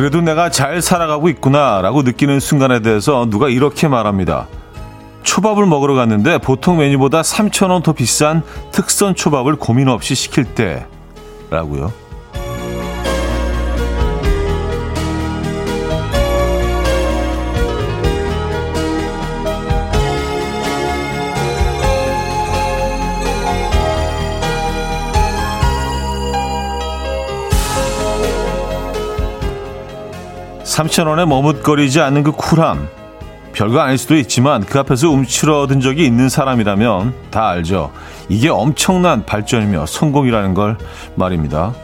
그래도 내가 잘 살아가고 있구나라고 느끼는 순간에 대해서 누가 이렇게 말합니다. 초밥을 먹으러 갔는데 보통 메뉴보다 3,000원 더 비싼 특선 초밥을 고민 없이 시킬 때 라고요. 3,000원에 머뭇거리지 않는 그 쿨함. 별거 아닐 수도 있지만 그 앞에서 움츠러든 적이 있는 사람이라면 다 알죠. 이게 엄청난 발전이며 성공이라는 걸 말입니다.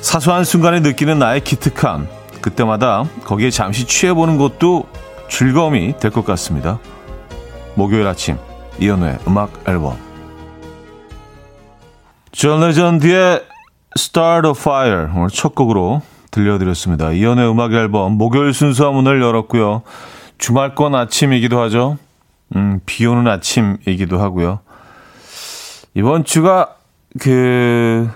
사소한 순간에 느끼는 나의 기특함. 그때마다 거기에 잠시 취해보는 것도 즐거움이 될 것 같습니다. 목요일 아침 이연우의 음악 앨범 존 레전드의 Start a Fire 오늘 첫 곡으로 들려드렸습니다. 이연의 음악 앨범 목요일 순서 문을 열었고요. 주말권 아침이기도 하죠. 음, 비 오는 아침이기도 하고요. 이번 주가 그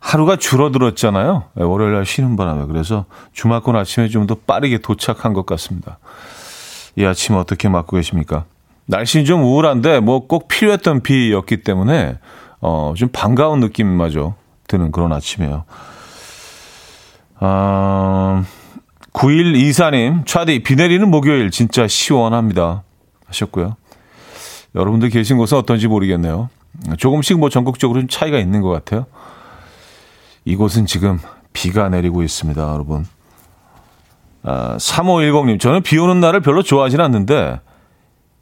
하루가 줄어들었잖아요. 네, 월요일 날 쉬는 바람에. 그래서 주말권 아침에 좀 더 빠르게 도착한 것 같습니다. 이 아침 어떻게 맞고 계십니까? 날씨는 좀 우울한데 뭐 꼭 필요했던 비였기 때문에 어, 좀 반가운 느낌마저 드는 그런 아침이에요. 어, 9124님, 차디, 비 내리는 목요일 진짜 시원합니다. 하셨고요. 여러분들 계신 곳은 어떤지 모르겠네요. 조금씩 뭐 전국적으로 좀 차이가 있는 것 같아요. 이곳은 지금 비가 내리고 있습니다, 여러분. 아, 3510님, 저는 비 오는 날을 별로 좋아하진 않는데,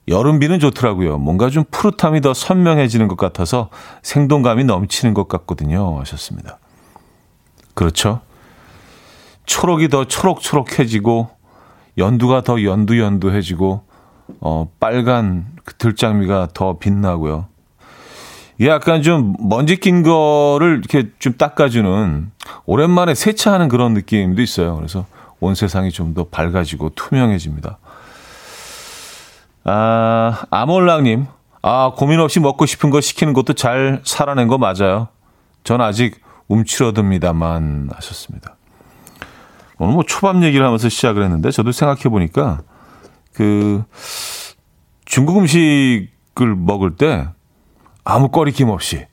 여름비는 좋더라고요. 뭔가 좀 푸릇함이 더 선명해지는 것 같아서 생동감이 넘치는 것 같거든요. 하셨습니다. 그렇죠. 초록이 더 초록초록해지고 연두가 더 연두연두해지고 어 빨간 그 들장미가 더 빛나고요. 이게 약간 좀 먼지 낀 거를 이렇게 좀 닦아주는 오랜만에 세차하는 그런 느낌도 있어요. 그래서 온 세상이 좀 더 밝아지고 투명해집니다. 아, 아몰랑님. 아, 고민 없이 먹고 싶은 거 시키는 것도 잘 살아낸 거 맞아요. 전 아직 움츠러듭니다만 하셨습니다. 오늘 뭐 초밥 얘기를 하면서 시작을 했는데 저도 생각해 보니까 그 중국 음식을 먹을 때 아무 꺼리낌 없이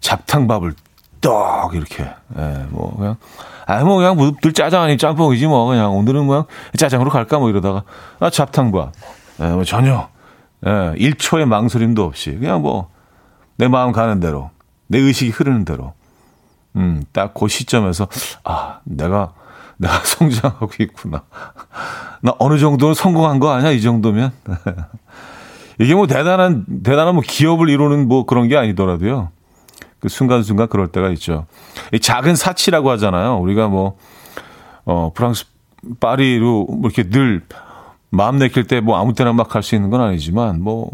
잡탕밥을 떡 이렇게. 예, 뭐 그냥 아뭐 그냥 뭐들 짜장 아니 짬뽕이지 뭐. 그냥 오늘은 뭐 짜장으로 갈까 뭐 이러다가 아 잡탕밥. 예, 뭐 전혀. 예, 1초의 망설임도 없이 그냥 뭐 내 마음 가는 대로 내 의식이 흐르는 대로. 음, 딱 그 시점에서 아 내가 내가 성장하고 있구나. 나 어느 정도는 성공한 거 아니야? 이 정도면. 이게 뭐 대단한, 대단한 뭐 기업을 이루는 뭐 그런 게 아니더라도요. 그 순간순간 그럴 때가 있죠. 이 작은 사치라고 하잖아요. 우리가 뭐, 어, 프랑스 파리로 뭐 이렇게 늘 마음 내킬 때 뭐 아무 때나 막갈수 있는 건 아니지만 뭐,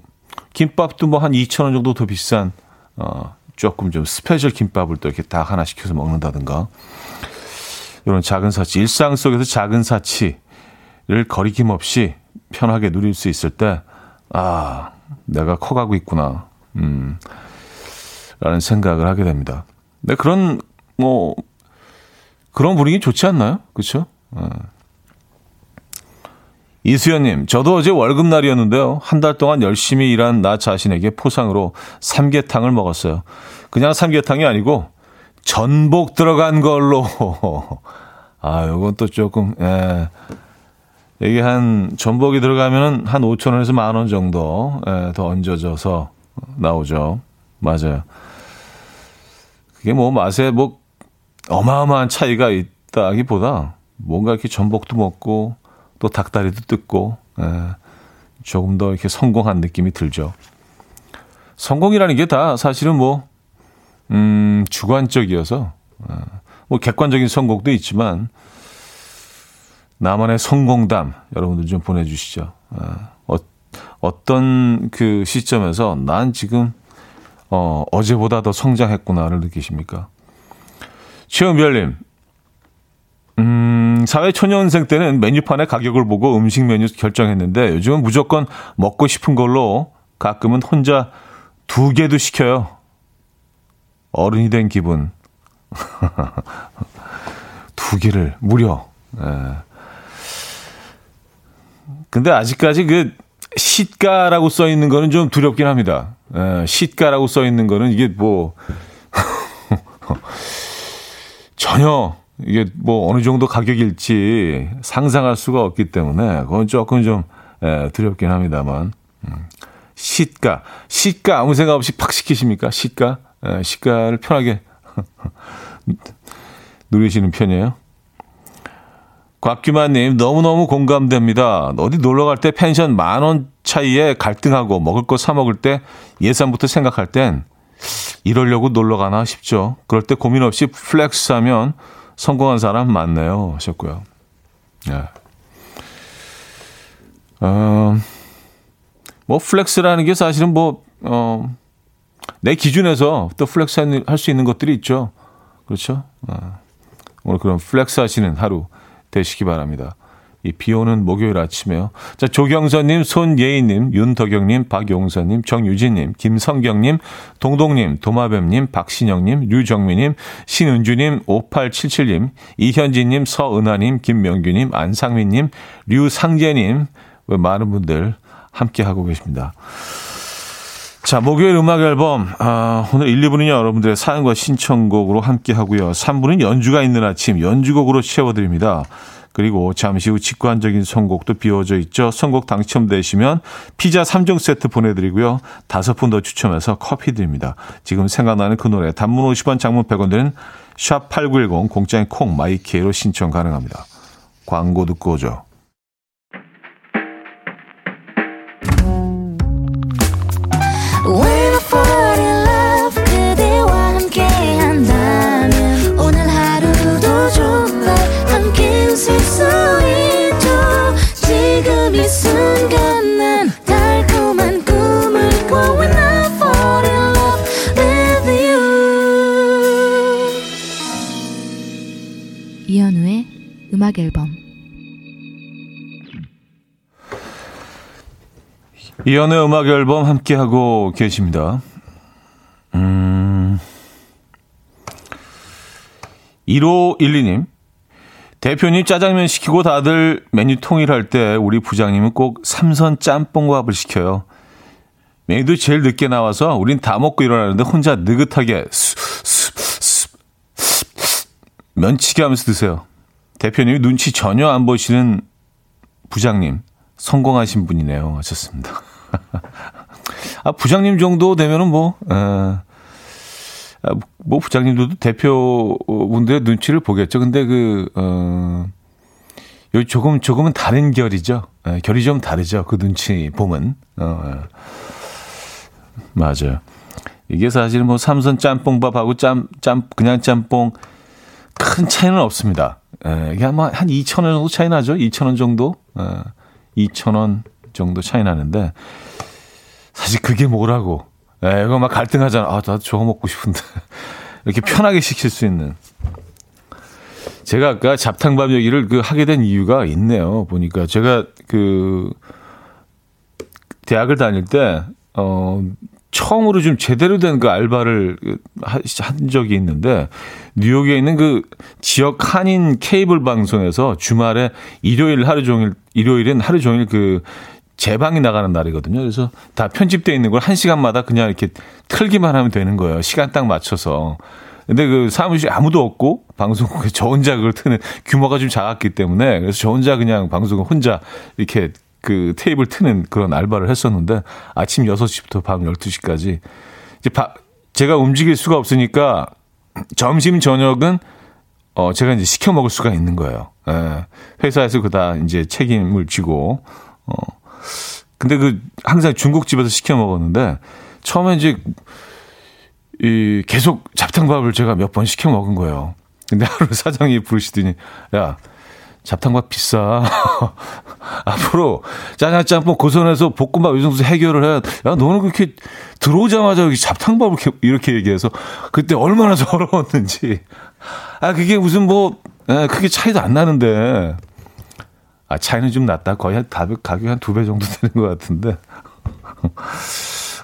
김밥도 뭐 한 2,000원 정도 더 비싼, 어, 조금 좀 special 김밥을 또 이렇게 다 하나 시켜서 먹는다든가. 이런 작은 사치, 일상 속에서 작은 사치를 거리낌 없이 편하게 누릴 수 있을 때, 아, 내가 커가고 있구나. 음, 라는 생각을 하게 됩니다. 근데 그런, 뭐, 그런 분위기 좋지 않나요? 그쵸? 아. 이수연님, 저도 어제 월급날이었는데요. 한 달 동안 열심히 일한 나 자신에게 포상으로 삼계탕을 먹었어요. 그냥 삼계탕이 아니고 전복 들어간 걸로. 아, 요건 또 조금, 예. 이게 한, 전복이 들어가면은 한 5천원에서 만 원 정도, 예, 더 얹어져서 나오죠. 맞아요. 그게 뭐 맛에 뭐 어마어마한 차이가 있다기 보다 뭔가 이렇게 전복도 먹고 또 닭다리도 뜯고, 예, 조금 더 이렇게 성공한 느낌이 들죠. 성공이라는 게 다 사실은 뭐 음, 주관적이어서, 어, 뭐 객관적인 선곡도 있지만, 나만의 성공담, 여러분들 좀 보내주시죠. 어, 어떤 그 시점에서 난 지금, 어, 어제보다 더 성장했구나를 느끼십니까? 최은별님, 음, 사회 초년생 때는 메뉴판의 가격을 보고 음식 메뉴 결정했는데 요즘은 무조건 먹고 싶은 걸로 가끔은 혼자 두 개도 시켜요. 어른이 된 기분. 두 두 개를 무려. 예. 근데 아직까지 그 시가라고 써 있는 거는 좀 두렵긴 합니다. 예, 시가라고 써 있는 거는 이게 뭐 전혀 이게 뭐 어느 정도 가격일지 상상할 수가 없기 때문에 그건 조금 좀 예, 두렵긴 합니다만 음. 시가 시가 아무 생각 없이 팍 시키십니까? 시가 예, 시가를 편하게 누리시는 편이에요. 곽규만님 너무너무 공감됩니다. 어디 놀러 갈 때 펜션 만 원 차이에 갈등하고 먹을 거 사 먹을 때 예산부터 생각할 땐 이러려고 놀러 가나 싶죠. 그럴 때 고민 없이 flex 하면 성공한 사람 맞네요. 하셨고요. 네. 어, 뭐 flex라는 게 사실은 뭐, 어, 내 기준에서 또 flex 할 수 있는 것들이 있죠. 그렇죠? 어, 오늘 그런 flex 하시는 하루 되시기 바랍니다. 이 비 오는 목요일 아침에요. 자, 조경선님, 손예희님, 윤덕영님, 박용선님, 정유진님, 김성경님, 동동님, 도마뱀님, 박신영님, 류정미님, 신은주님, 5877님, 이현진님, 서은하님, 김명규님, 안상민님, 류상재님, 많은 분들 함께하고 계십니다. 자, 목요일 음악 앨범. 아, 오늘 1, 2부는요, 여러분들의 사연과 신청곡으로 함께 하고요. 3부는 연주가 있는 아침, 연주곡으로 채워드립니다. 그리고 잠시 후 직관적인 선곡도 비워져 있죠. 선곡 당첨되시면 피자 3종 세트 보내드리고요. 다섯 분 더 추첨해서 커피 드립니다. 지금 생각나는 그 노래 단문 50원 장문 100원 드는 샵8910 공짜인 콩 마이키에로 신청 가능합니다. 광고 듣고 오죠. 음악 앨범 이연의 음악 앨범 함께 하고 계십니다. 음. 1512님. 대표님 짜장면 시키고 다들 메뉴 통일할 때 우리 부장님은 꼭 삼선 짬뽕밥을 시켜요. 메뉴도 제일 늦게 나와서 우린 다 먹고 일어나는데 혼자 느긋하게 수, 수, 수, 면치기 하면서 드세요. 대표님이 눈치 전혀 안 보시는 부장님 성공하신 분이네요. 하셨습니다. 아, 부장님 정도 되면은 뭐, 에, 아, 뭐 부장님들도 대표분들의 눈치를 보겠죠. 근데 그, 어, 요 조금, 조금은 다른 결이죠. 에, 결이 좀 다르죠. 그 눈치 보면. 어, 에. 맞아요. 이게 사실 뭐 삼선 짬뽕밥하고 짬, 짬, 그냥 짬뽕 큰 차이는 없습니다. 예, 이게 아마 한 2천 원 정도 차이 나죠? 2천 원 정도? 예, 2천 원 정도 차이 나는데 사실 그게 뭐라고? 예, 이거 막 갈등하잖아. 아, 나도 저거 먹고 싶은데. 이렇게 편하게 시킬 수 있는. 제가 아까 잡탕밥 얘기를 그 하게 된 이유가 있네요. 보니까 제가 그 대학을 다닐 때, 어, 처음으로 좀 제대로 된 그 알바를 한 적이 있는데 뉴욕에 있는 그 지역 한인 케이블 방송에서 주말에 일요일 하루 종일 일요일은 하루 종일 그 재방이 나가는 날이거든요. 그래서 다 편집되어 있는 걸 한 시간마다 그냥 이렇게 틀기만 하면 되는 거예요. 시간 딱 맞춰서. 근데 그 사무실 아무도 없고 방송국에 저 혼자 그걸 트는 규모가 좀 작았기 때문에 그래서 저 혼자 그냥 방송을 혼자 이렇게 그 테이블 트는 그런 알바를 했었는데 아침 6시부터 밤 12시까지 이제 바, 제가 움직일 수가 없으니까 점심 저녁은 어 제가 이제 시켜 먹을 수가 있는 거예요. 예. 회사에서 그다 이제 책임을 지고 어 근데 그 항상 중국집에서 시켜 먹었는데 처음에 이제 이 계속 잡탕밥을 제가 몇 번 시켜 먹은 거예요. 근데 하루 사장이 부르시더니 야 잡탕밥 비싸. 앞으로 짜장 짬뽕 고선에서 볶음밥 이 정도 해결을 해. 야, 너는 그렇게 들어오자마자 여기 잡탕밥을 이렇게 얘기해서 그때 얼마나 서러웠는지. 아, 그게 무슨 뭐, 에, 크게 차이도 안 나는데. 아, 차이는 좀 났다. 거의 한 가격이 한 두 배 정도 되는 것 같은데.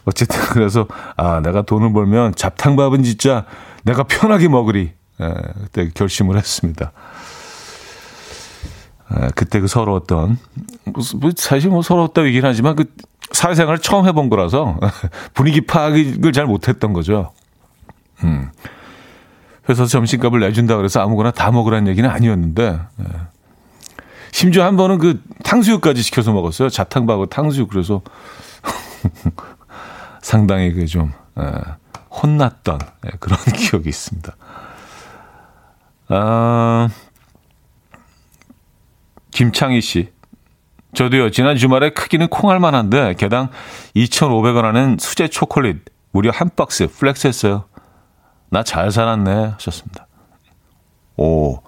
어쨌든 그래서 아, 내가 돈을 벌면 잡탕밥은 진짜 내가 편하게 먹으리. 에, 그때 결심을 했습니다. 에, 그때 그 서러웠던 뭐 사실 뭐 서러웠다 얘기는 하지만 그 사회생활을 처음 해본 거라서 분위기 파악을 잘 못했던 거죠. 음. 회사 점심값을 내준다 그래서 아무거나 다 먹으라는 얘기는 아니었는데 예. 심지어 한 번은 그 탕수육까지 시켜서 먹었어요. 자탕밥하고 탕수육 그래서 상당히 그좀 예, 혼났던 예, 그런 기억이 있습니다. 아, 김창희 씨. 저도요, 지난 주말에 크기는 콩알 만한데, 개당 2,500원 하는 수제 초콜릿 무려 한 박스 flex 했어요. 나 잘 살았네. 하셨습니다. 오,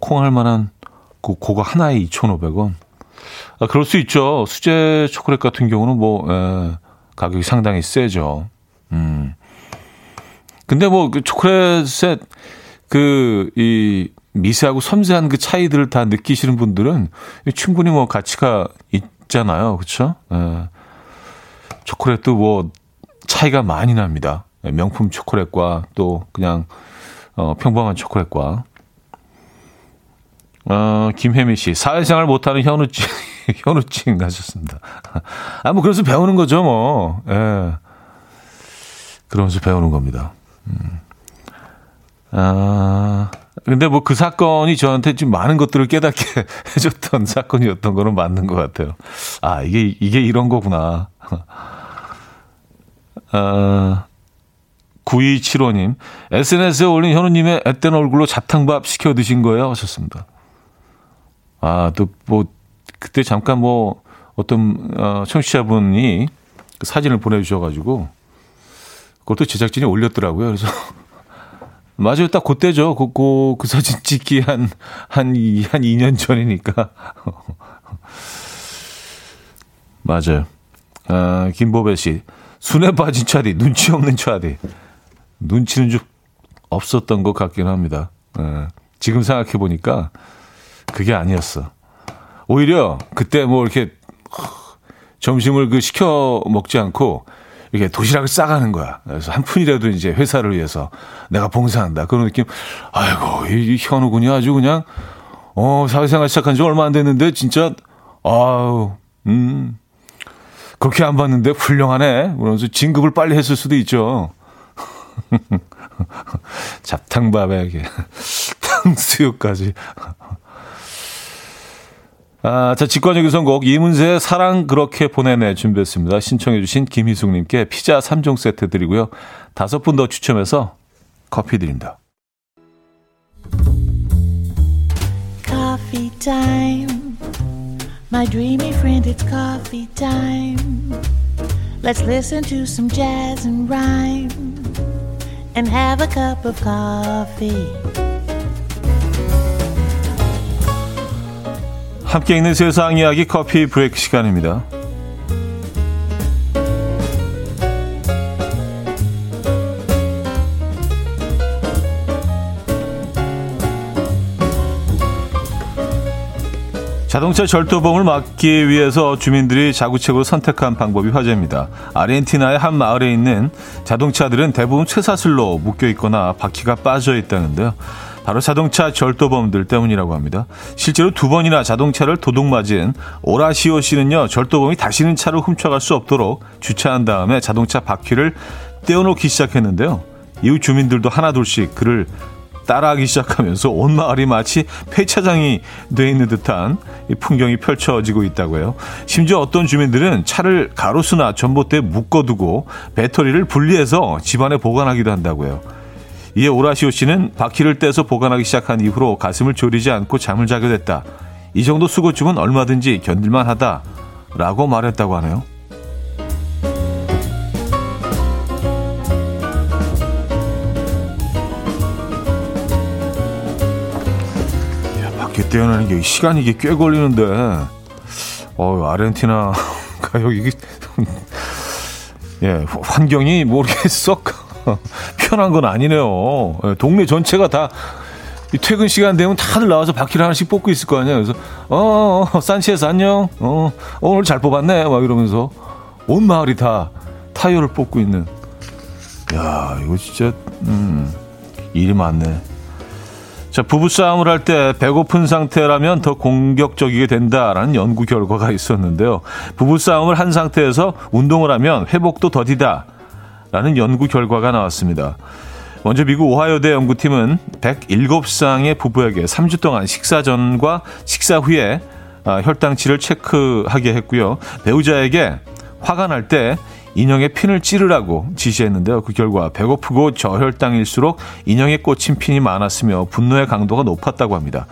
콩알 만한 그, 그거 하나에 2,500원. 아, 그럴 수 있죠. 수제 초콜릿 같은 경우는 뭐, 에, 예, 가격이 상당히 세죠. 음. 근데 뭐, 그 초콜릿에 그, 이, 미세하고 섬세한 그 차이들을 다 느끼시는 분들은 충분히 뭐 가치가 있잖아요. 그렇죠? 예. 초콜릿도 뭐 차이가 많이 납니다. 예, 명품 초콜릿과 또 그냥 어, 평범한 초콜릿과 어, 김혜미 씨 사회생활 못하는 현우증 현우증 가셨습니다. 아 뭐 그래서 배우는 거죠 뭐. 예. 그러면서 배우는 겁니다. 음. 아. 근데 뭐 그 사건이 저한테 좀 많은 것들을 깨닫게 해줬던 사건이었던 거는 맞는 것 같아요. 아, 이게, 이게 이런 거구나. 아, 9275님, SNS에 올린 현우님의 앳된 얼굴로 자탕밥 시켜 드신 거예요? 하셨습니다. 아, 또 뭐, 그때 잠깐 뭐, 어떤, 어, 청취자분이 그 사진을 보내주셔가지고, 그것도 제작진이 올렸더라고요. 그래서 맞아요. 딱 그때죠. 그, 그, 그 사진 찍기 한, 한, 한 2년 전이니까. 맞아요. 아, 김보배 씨. 순에 빠진 차디, 눈치 없는 차디. 눈치는 좀 없었던 것 같긴 합니다. 예, 지금 생각해보니까 그게 아니었어. 오히려 그때 뭐 이렇게 점심을 그 시켜 먹지 않고 이게 도시락을 싸가는 거야. 그래서 한 푼이라도 이제 회사를 위해서 내가 봉사한다. 그런 느낌. 아이고, 이 현우군이 아주 그냥, 어, 사회생활 시작한 지 얼마 안 됐는데, 진짜, 아우, 음, 그렇게 안 봤는데 훌륭하네. 그러면서 진급을 빨리 했을 수도 있죠. 잡탕밥에, 탕수육까지. 아, 자, 직관적인 선곡 이문세의 사랑 그렇게 보내네 준비했습니다. 신청해 주신 김희숙 님께 피자 3종 세트 드리고요. 다섯 분 더 추첨해서 커피 드립니다. Coffee time. My dreamy friend, it's coffee time. Let's listen to some jazz and rhyme and have a cup of coffee. 함께 있는 세상 이야기 커피 브레이크 시간입니다. 자동차 절도범을 막기 위해서 주민들이 자구책으로 선택한 방법이 화제입니다. 아르헨티나의 한 마을에 있는 자동차들은 대부분 쇠사슬로 묶여 있거나 바퀴가 빠져 있다는데요. 바로 자동차 절도범들 때문이라고 합니다. 실제로 두 번이나 자동차를 도둑맞은 오라시오 씨는요, 절도범이 다시는 차를 훔쳐갈 수 없도록 주차한 다음에 자동차 바퀴를 떼어놓기 시작했는데요. 이후 주민들도 하나둘씩 그를 따라하기 시작하면서 온 마을이 마치 폐차장이 돼 있는 듯한 풍경이 펼쳐지고 있다고 해요. 심지어 어떤 주민들은 차를 가로수나 전봇대에 묶어두고 배터리를 분리해서 집안에 보관하기도 한다고 해요. 이에 오라시오 씨는 바퀴를 떼서 보관하기 시작한 이후로 가슴을 졸이지 않고 잠을 자게 됐다. 이 정도 수고쯤은 얼마든지 견딜만 하다. 라고 말했다고 하네요. 야, 바퀴 떼어내는 게 시간이 이게 꽤 걸리는데, 어, 아르헨티나가 여기, 예, 환경이 썩 편한 건 아니네요. 예, 동네 전체가 다 퇴근 시간 되면 다들 나와서 바퀴를 하나씩 뽑고 있을 거 아니에요. 그래서 어, 어, 어 산치에스 안녕. 어, 오늘 잘 뽑았네. 막 이러면서 온 마을이 다 타이어를 뽑고 있는. 야, 이거 진짜 음, 일이 많네. 자, 부부싸움을 할 때 배고픈 상태라면 더 공격적이게 된다라는 연구 결과가 있었는데요. 부부싸움을 한 상태에서 운동을 하면 회복도 더디다. 라는 연구 결과가 나왔습니다. 먼저 미국 오하이오대 연구팀은 107쌍의 부부에게 3주 동안 식사 전과 식사 후에 아, 혈당치를 체크하게 했고요. 배우자에게 화가 날 때 인형의 핀을 찌르라고 지시했는데요. 그 결과 배고프고 저혈당일수록 인형에 꽂힌 핀이 많았으며 분노의 강도가 높았다고 합니다.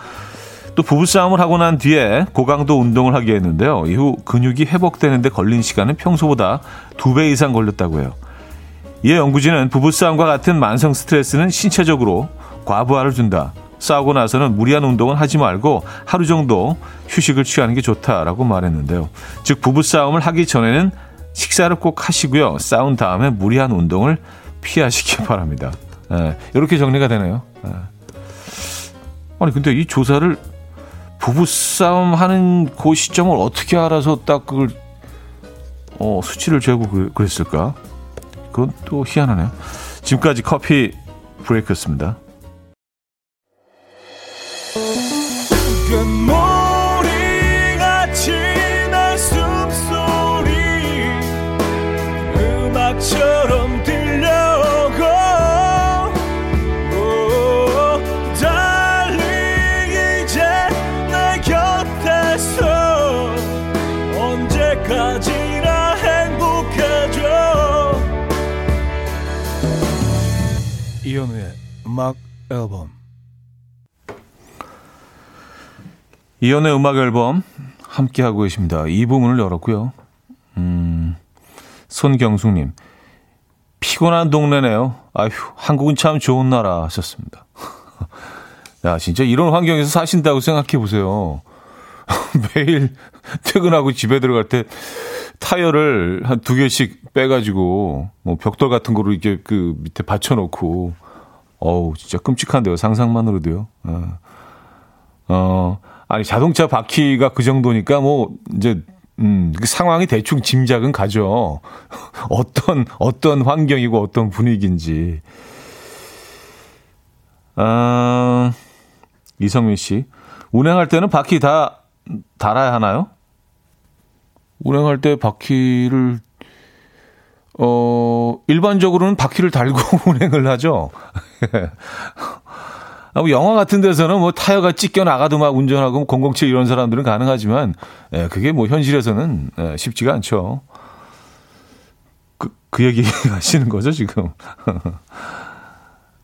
또 부부싸움을 하고 난 뒤에 고강도 운동을 하게 했는데요. 이후 근육이 회복되는데 걸린 시간은 평소보다 두배 이상 걸렸다고 해요. 이에 연구진은 부부싸움과 같은 만성 스트레스는 신체적으로 과부하를 준다. 싸우고 나서는 무리한 운동은 하지 말고 하루 정도 휴식을 취하는 게 좋다라고 말했는데요. 즉 부부싸움을 하기 전에는 식사를 꼭 하시고요. 싸운 다음에 무리한 운동을 피하시기 바랍니다. 예, 이렇게 정리가 되네요. 예. 아니 근데 이 조사를 부부싸움 하는 그 시점을 어떻게 알아서 딱 그걸 어, 수치를 재고 그랬을까? 그건 또 희한하네요. 지금까지 커피 브레이크였습니다. 음악 앨범 이연의 음악 앨범 함께 하고 계십니다. 이 부분을 열었고요. 음, 손경숙님 피곤한 동네네요. 아휴 한국은 참 좋은 나라 하셨습니다. 야 진짜 이런 환경에서 사신다고 생각해 보세요. 매일 퇴근하고 집에 들어갈 때 타이어를 한 두 개씩 빼가지고 뭐 벽돌 같은 거로 이렇게 그 밑에 받쳐놓고 어우, 진짜 끔찍한데요. 상상만으로도요. 어. 어, 아니, 자동차 바퀴가 그 정도니까 뭐, 이제, 음, 그 상황이 대충 짐작은 가죠. 어떤, 어떤 환경이고 어떤 분위기인지. 아, 이성민 씨. 운행할 때는 바퀴 다 달아야 하나요? 운행할 때 바퀴를 어, 일반적으로는 바퀴를 달고 운행을 하죠. 아, 뭐 영화 같은 데서는 뭐 타이어가 찢겨 나가도 막 운전하고 007 이런 사람들은 가능하지만, 예, 그게 뭐 현실에서는 예, 쉽지가 않죠. 그, 그 얘기 하시는 거죠, 지금.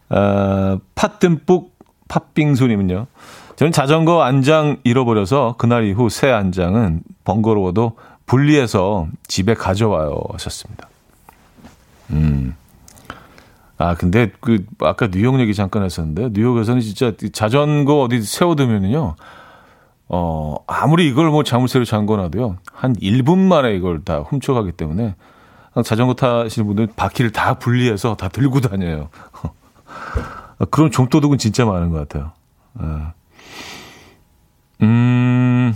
아, 팥듬뿍 팥빙수님은요. 저는 자전거 안장 잃어버려서 그날 이후 새 안장은 번거로워도 분리해서 집에 가져와요 하셨습니다. 음. 아, 근데 그 아까 뉴욕 얘기 잠깐 했었는데 뉴욕에서는 진짜 자전거 어디 세워두면은요. 어, 아무리 이걸 뭐 자물쇠로 잠궈놔도요. 한 1분 만에 이걸 다 훔쳐가기 때문에 자전거 타시는 분들 바퀴를 다 분리해서 다 들고 다녀요. 그런 좀도둑은 진짜 많은 것 같아요. 예. 음,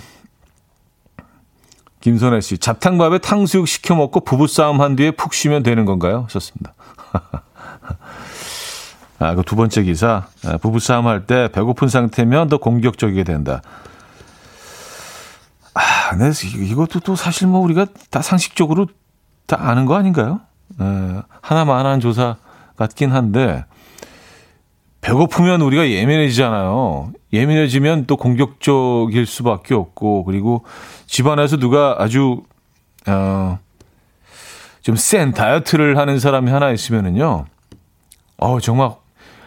김선혜 씨, 잡탕밥에 탕수육 시켜 먹고 부부싸움 한 뒤에 푹 쉬면 되는 건가요? 하셨습니다. 아, 그 두 번째 기사. 아, 부부싸움 할 때 배고픈 상태면 더 공격적이게 된다. 아, 근데 이것도 또 사실 뭐 우리가 다 상식적으로 다 아는 거 아닌가요? 에, 하나만 한 조사 같긴 한데, 배고프면 우리가 예민해지잖아요. 예민해지면 또 공격적일 수밖에 없고, 그리고 집안에서 누가 아주, 어, 좀 센 다이어트를 하는 사람이 하나 있으면은요, 어, 정말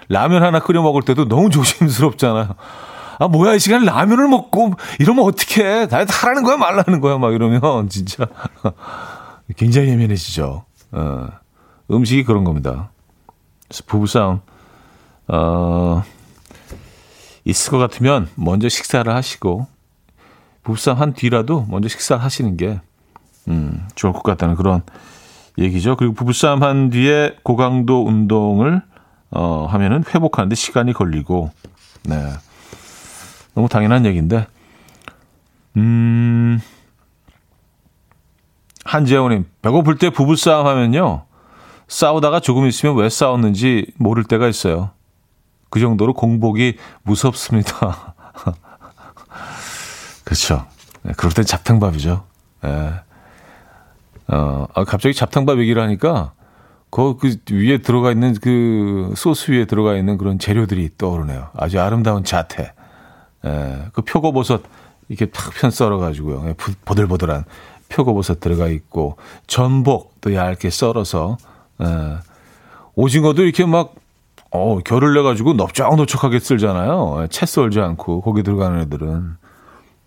라면 하나 끓여 먹을 때도 너무 조심스럽잖아요. 아, 뭐야, 이 시간에 라면을 먹고 이러면 어떡해. 다이어트 하라는 거야, 말라는 거야, 막 이러면 진짜 굉장히 예민해지죠. 어, 음식이 그런 겁니다. 부부싸움. 어, 있을 것 같으면 먼저 식사를 하시고 부부싸움 한 뒤라도 먼저 식사를 하시는 게 음, 좋을 것 같다는 그런 얘기죠. 그리고 부부싸움 한 뒤에 고강도 운동을 어, 하면은 회복하는데 시간이 걸리고 네. 너무 당연한 얘기인데 음, 한재호님 배고플 때 부부싸움 하면요 싸우다가 조금 있으면 왜 싸웠는지 모를 때가 있어요. 그 정도로 공복이 무섭습니다. 그렇죠. 네, 그럴 땐 잡탕밥이죠. 예. 어, 아, 갑자기 잡탕밥 얘기를 하니까 그, 그 위에 들어가 있는 그 소스 위에 들어가 있는 그런 재료들이 떠오르네요. 아주 아름다운 자태. 예, 그 표고버섯 이렇게 탁편 썰어가지고요. 예, 보들보들한 표고버섯 들어가 있고 전복도 얇게 썰어서 예, 오징어도 이렇게 막 어, 결을 내 가지고 넓적넓적하게 쓸잖아요. 예, 채 썰지 않고 거기 들어가는 애들은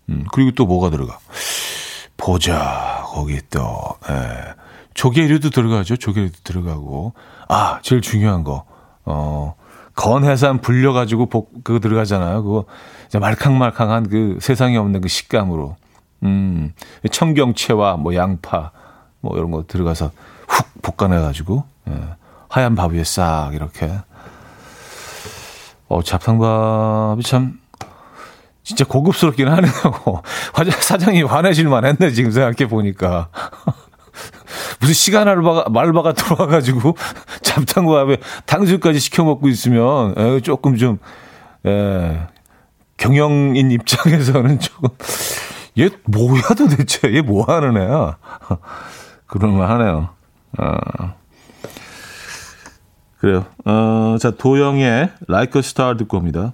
음, 그리고 또 뭐가 들어가? 보자 거기 또 예. 조개류도 들어가죠. 조개류도 들어가고. 아, 제일 중요한 거. 어, 건해산 불려 가지고 복, 그거 들어가잖아요. 그거 말캉말캉한 그 세상에 없는 그 식감으로. 음, 청경채와 뭐 양파 뭐 이런 거 들어가서 훅 볶아내 가지고, 예, 하얀 밥 위에 싹 이렇게. 어, 잡탕밥이 참, 진짜 고급스럽긴 하네요. 화장, 사장이 화내실만 했네, 지금 생각해 보니까. 무슨 시간 알바가, 말바가 들어와가지고 잡탕밥에 탕수육까지 시켜 먹고 있으면 에, 조금 좀, 에, 경영인 입장에서는 조금, 얘 뭐야 도대체? 얘 뭐 하는 애야? 그럴만 하네요. 어. 그래요. 어, 자, 도영의 Like a Star 듣고 옵니다.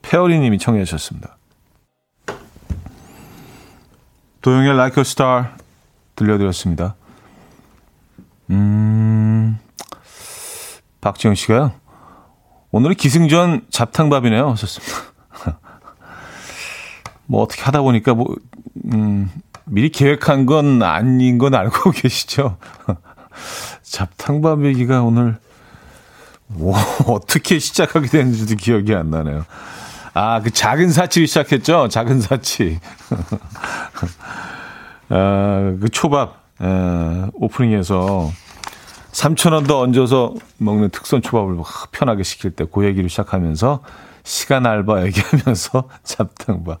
페어리 님이 청해 주셨습니다. 도영의 Like a Star 들려드렸습니다. 음, 박지영 씨가요. 오늘은 기승전 잡탕밥이네요. 하셨습니다. 뭐 어떻게 하다 보니까 뭐, 음, 미리 계획한 건 아닌 건 알고 계시죠? 잡탕밥 얘기가 오늘 뭐 어떻게 시작하게 됐는지도 기억이 안 나네요. 아, 그 작은 사치를 시작했죠? 작은 사치. 아, 그 초밥. 에, 오프닝에서 3,000원 더 얹어서 먹는 특선 초밥을 편하게 시킬 때그 얘기를 시작하면서 시간 알바 얘기하면서 잡탕밥.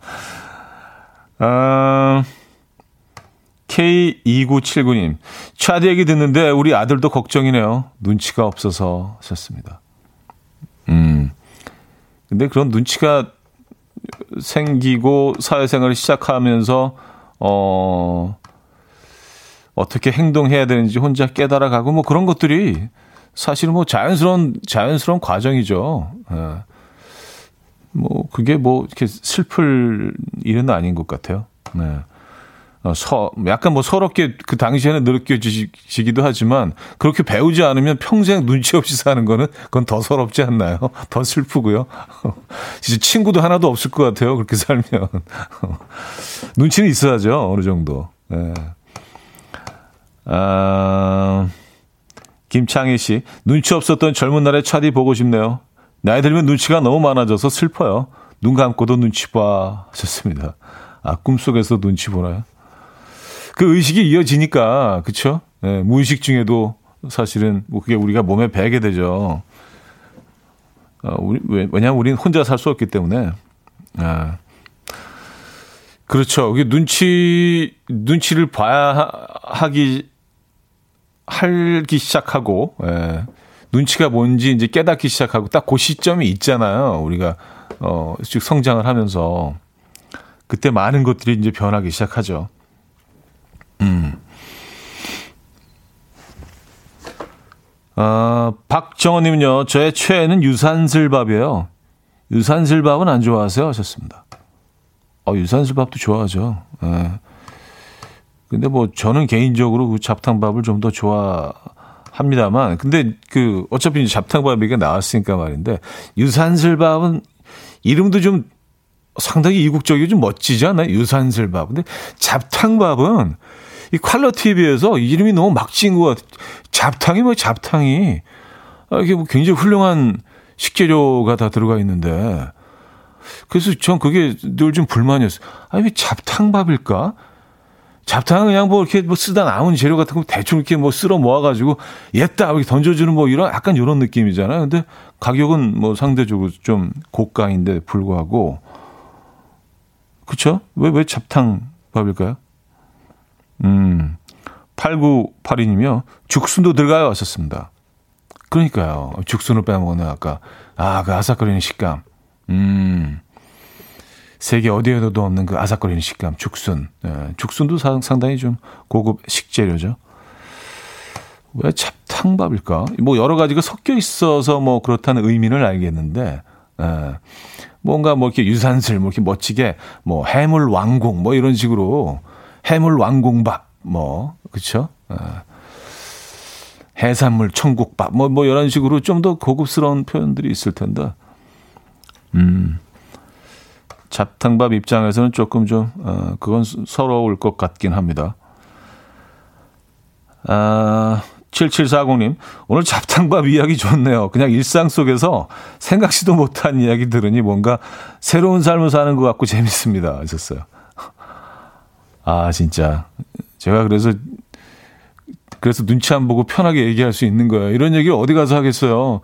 아, K2979님, 차디 얘기 듣는데 우리 아들도 걱정이네요. 눈치가 없어서 하셨습니다. 음. 근데 그런 눈치가 생기고 사회생활을 시작하면서, 어, 어떻게 행동해야 되는지 혼자 깨달아가고 뭐 그런 것들이 사실은 뭐 자연스러운 자연스러운 과정이죠. 예. 뭐 그게 뭐 이렇게 슬플 일은 아닌 것 같아요. 네. 어, 서, 약간 뭐 서럽게 그 당시에는 느껴지기도 하지만 그렇게 배우지 않으면 평생 눈치 없이 사는 거는 그건 더 서럽지 않나요? 더 슬프고요. 진짜 친구도 하나도 없을 것 같아요. 그렇게 살면. 눈치는 있어야죠. 어느 정도. 네. 아, 김창희 씨, 눈치 없었던 젊은 날의 차디 보고 싶네요. 나이 들면 눈치가 너무 많아져서 슬퍼요. 눈 감고도 눈치 봐. 하셨습니다. 아, 꿈속에서 눈치 보나요? 그 의식이 이어지니까? 네, 무의식 중에도 사실은 뭐 그게 우리가 몸에 배게 되죠. 어, 우리, 왜냐하면 우리는 혼자 살 수 없기 때문에. 아, 그렇죠. 이게 눈치, 눈치를 봐야 하기 하기 시작하고 예. 눈치가 뭔지 이제 깨닫기 시작하고 딱 그 시점이 있잖아요. 우리가 어쭉 성장을 하면서 그때 많은 것들이 이제 변하기 시작하죠. 음. 아, 박정원님은요, 저의 최애는 유산슬밥이에요. 유산슬밥은 안 좋아하세요? 하셨습니다. 어, 유산슬밥도 좋아하죠. 예. 근데 뭐 저는 개인적으로 그 잡탕밥을 좀 더 좋아합니다만 근데 그 어차피 이제 잡탕밥 얘기가 나왔으니까 말인데 유산슬밥은 이름도 좀 상당히 이국적이고 좀 멋지지 않아요? 유산슬밥. 근데 잡탕밥은 이 퀄러티에 비해서 이름이 너무 막 지은 것 같아요. 잡탕이 뭐 잡탕이 아, 이게 뭐 굉장히 훌륭한 식재료가 다 들어가 있는데 그래서 전 그게 늘 좀 불만이었어요. 아니 왜 잡탕밥일까? 잡탕은 그냥 뭐 이렇게 뭐 쓰다 남은 재료 같은 거 대충 이렇게 뭐 쓸어 모아가지고 옛다 이렇게 던져주는 뭐 이런 약간 이런 느낌이잖아요. 근데 가격은 뭐 상대적으로 좀 고가인데 불구하고 그쵸? 왜, 왜 잡탕밥일까요? 음, 8982님이요. 죽순도 들어가요. 왔었습니다. 그러니까요. 죽순을 빼먹었네, 아까. 아, 그 아삭거리는 식감. 음. 세계 어디에도 없는 그 아삭거리는 식감, 죽순. 예, 죽순도 사, 상당히 좀 고급 식재료죠. 왜 잡탕밥일까? 뭐 여러 가지가 섞여 있어서 뭐 그렇다는 의미는 알겠는데, 예, 뭔가 뭐 이렇게 유산슬, 뭐 이렇게 멋지게 뭐 해물 왕궁, 뭐 이런 식으로 해물 왕궁밥, 뭐? 예. 해산물 천국밥, 뭐, 뭐 이런 식으로 좀 더 고급스러운 표현들이 있을 텐데, 음. 잡탕밥 입장에서는 조금 좀, 어, 그건 서러울 것 같긴 합니다. 아, 7740님, 오늘 잡탕밥 이야기 좋네요. 그냥 일상 속에서 생각지도 못한 이야기 들으니 뭔가 새로운 삶을 사는 것 같고 재밌습니다. 하셨어요. 아, 진짜. 제가 그래서, 그래서 눈치 안 보고 편하게 얘기할 수 있는 거예요. 이런 얘기를 어디 가서 하겠어요.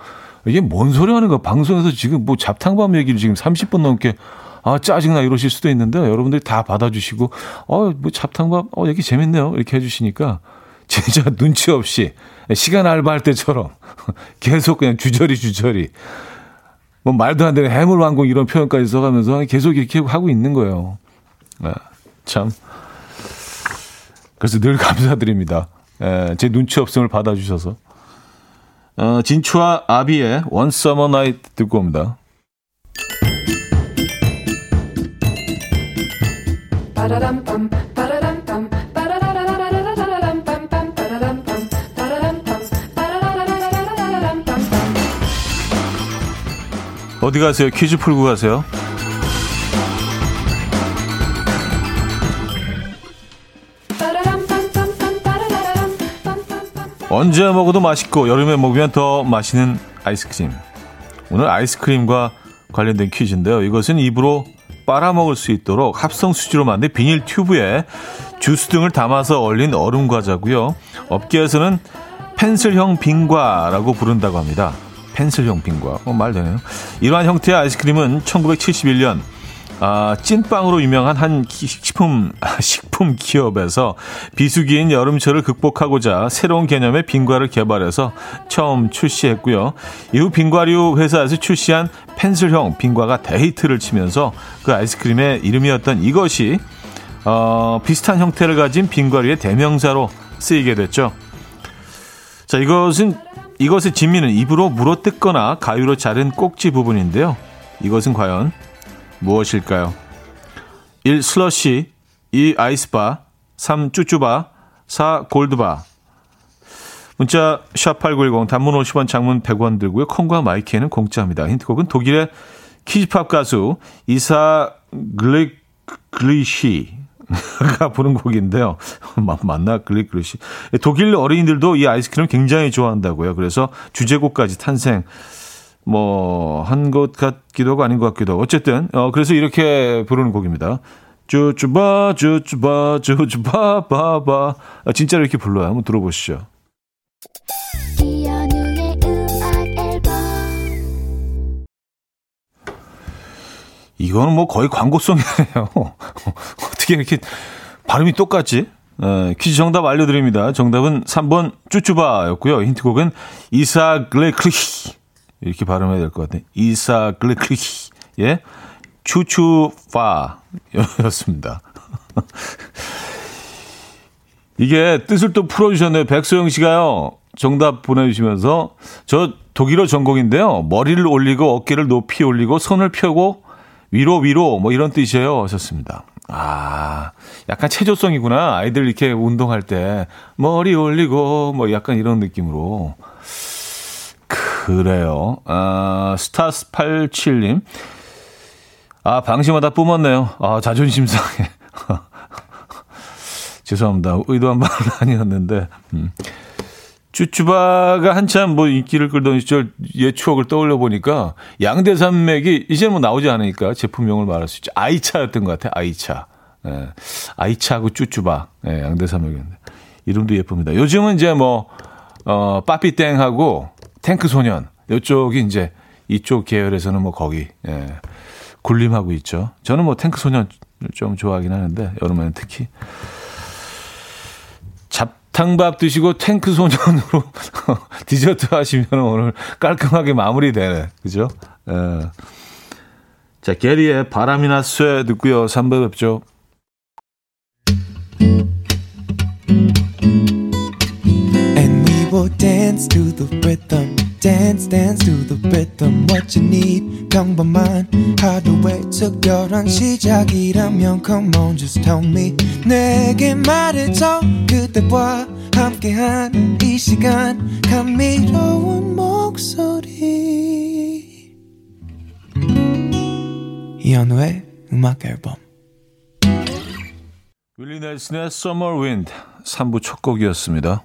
이게 뭔 소리 하는 거야. 방송에서 지금 뭐 잡탕밥 얘기를 지금 30분 넘게 아, 짜증나 이러실 수도 있는데 여러분들이 다 받아주시고, 어, 뭐 잡탕밥, 어, 얘기 재밌네요. 이렇게 해주시니까 진짜 눈치 없이 시간 알바할 때처럼 계속 그냥 주저리 주저리 뭐 말도 안 되는 해물왕국 이런 표현까지 써가면서 계속 이렇게 하고 있는 거예요. 아, 참. 그래서 늘 감사드립니다. 에, 제 눈치 없음을 받아주셔서. 어, 진추와 아비의 One Summer Night 듣고 옵니다. 어디 가세요? 퀴즈 풀고 가세요. 언제 먹어도 맛있고 여름에 먹으면 더 맛있는 아이스크림. 오늘 아이스크림과 관련된 퀴즈인데요. 이것은 입으로 빨아먹을 수 있도록 합성 수지로 만든 비닐 튜브에 주스 등을 담아서 얼린 얼음 과자고요. 업계에서는 펜슬형 빙과라고 부른다고 합니다. 펜슬형 빙과. 어, 말 되네요. 이러한 형태의 아이스크림은 1971년 아, 찐빵으로 유명한 한 식품, 식품 기업에서 비수기인 여름철을 극복하고자 새로운 개념의 빙과를 개발해서 처음 출시했고요. 이후 빙과류 회사에서 출시한 펜슬형 빙과가 데이트를 치면서 그 아이스크림의 이름이었던 이것이 어, 비슷한 형태를 가진 빙과류의 대명사로 쓰이게 됐죠. 자, 이것은 이것의 진미는 입으로 물어 뜯거나 가위로 자른 꼭지 부분인데요. 이것은 과연 무엇일까요? 1. 슬러시 2. 아이스바 3. 쭈쭈바 4. 골드바 문자 샵8910 단문 50원 장문 100원 들고요. 콩과 마이키에는 공짜입니다. 힌트곡은 독일의 키즈팝 가수 이사 글릭 글리시 가 부른 곡인데요. 맞나 글리글리시. 독일 어린이들도 이 아이스크림 굉장히 좋아한다고요. 그래서 주제곡까지 탄생 뭐 한 것 같기도 하고 아닌 것 같기도 하고 어쨌든 어 그래서 이렇게 부르는 곡입니다. 쭈쭈바 쭈쭈바 쭈쭈바 바바 아, 진짜로 이렇게 불러요. 한번 들어보시죠. 이거는 뭐 거의 광고송이네요. 어떻게 이렇게 발음이 똑같지? 에, 퀴즈 정답 알려드립니다. 정답은 3번 쭈쭈바였고요. 힌트곡은 이사 글레크리 이렇게 발음해야 될 것 같아요. 이사 글레크리 예, 추추파였습니다. 이게 뜻을 또 풀어주셨네요. 백소영 씨가요. 정답 보내주시면서 저 독일어 전공인데요. 머리를 올리고 어깨를 높이 올리고 손을 펴고 위로 위로 뭐 이런 뜻이에요. 하셨습니다. 아, 약간 체조성이구나. 아이들 이렇게 운동할 때 머리 올리고 뭐 약간 이런 느낌으로. 그래요. 아, 스타스 87님. 아, 방심하다 뿜었네요. 아, 자존심 상해. 죄송합니다. 의도한 말은 아니었는데. 음. 쭈쭈바가 한참 뭐 인기를 끌던 시절 옛 추억을 떠올려 보니까 양대산맥이 이제 뭐 나오지 않으니까 제품명을 말할 수 있죠. 아이차였던 것 같아요. 아이차. 예. 아이차하고 쭈쭈바. 예, 양대산맥이었는데. 이름도 예쁩니다. 요즘은 이제 뭐, 어, 빠삐땡하고 탱크 소년. 이쪽이 이제 이쪽 계열에서는 뭐 거기, 예, 군림하고 있죠. 저는 뭐 탱크 소년 좀 좋아하긴 하는데, 여름에는 특히. 탕밥 드시고 탱크 소년으로 디저트 하시면 오늘 깔끔하게 마무리되네. 그죠? 에. 예. 자, 게리의 바람이나 쇠 듣고요. 3부 뵙죠. Will dance to the rhythm. dance dance to the rhythm what you need 평범한 하루의 특별한 시작이라면 come on just tell me 내게 말해줘 그대와 함께한 이 시간 감미로운 목소리 이현우의 음악 앨범 윌리 넬슨의 Summer Wind 3부 첫 곡이었습니다.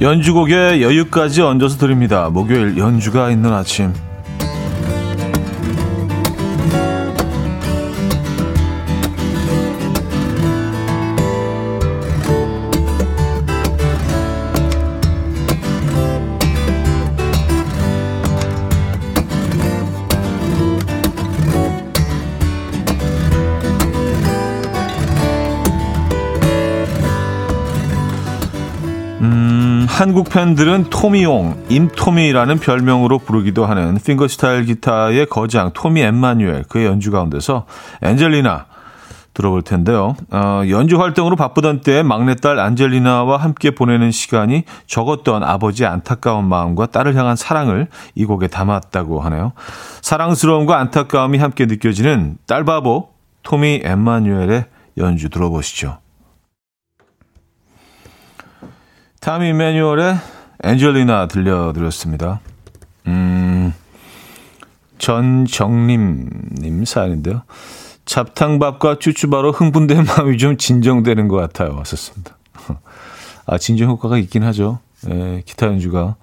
연주곡에 여유까지 얹어서 드립니다. 목요일 연주가 있는 아침. 한국 팬들은 토미용, 임토미라는 별명으로 부르기도 하는 핑거스타일 기타의 거장 토미 엠마뉴엘 그의 연주 가운데서 엔젤리나 들어볼 텐데요. 어, 연주 활동으로 바쁘던 때 막내딸 안젤리나와 함께 보내는 시간이 적었던 아버지의 안타까운 마음과 딸을 향한 사랑을 이 곡에 담았다고 하네요. 사랑스러움과 안타까움이 함께 느껴지는 딸바보 토미 엠마뉴엘의 연주 들어보시죠. 타미 매뉴얼의 엔젤리나 들려드렸습니다. 음, 전정림님 사연인데요. 잡탕밥과 쭈쭈바로 흥분된 마음이 좀 진정되는 것 같아요. 왔었습니다. 아, 진정 효과가 있긴 하죠. 예, 기타 연주가.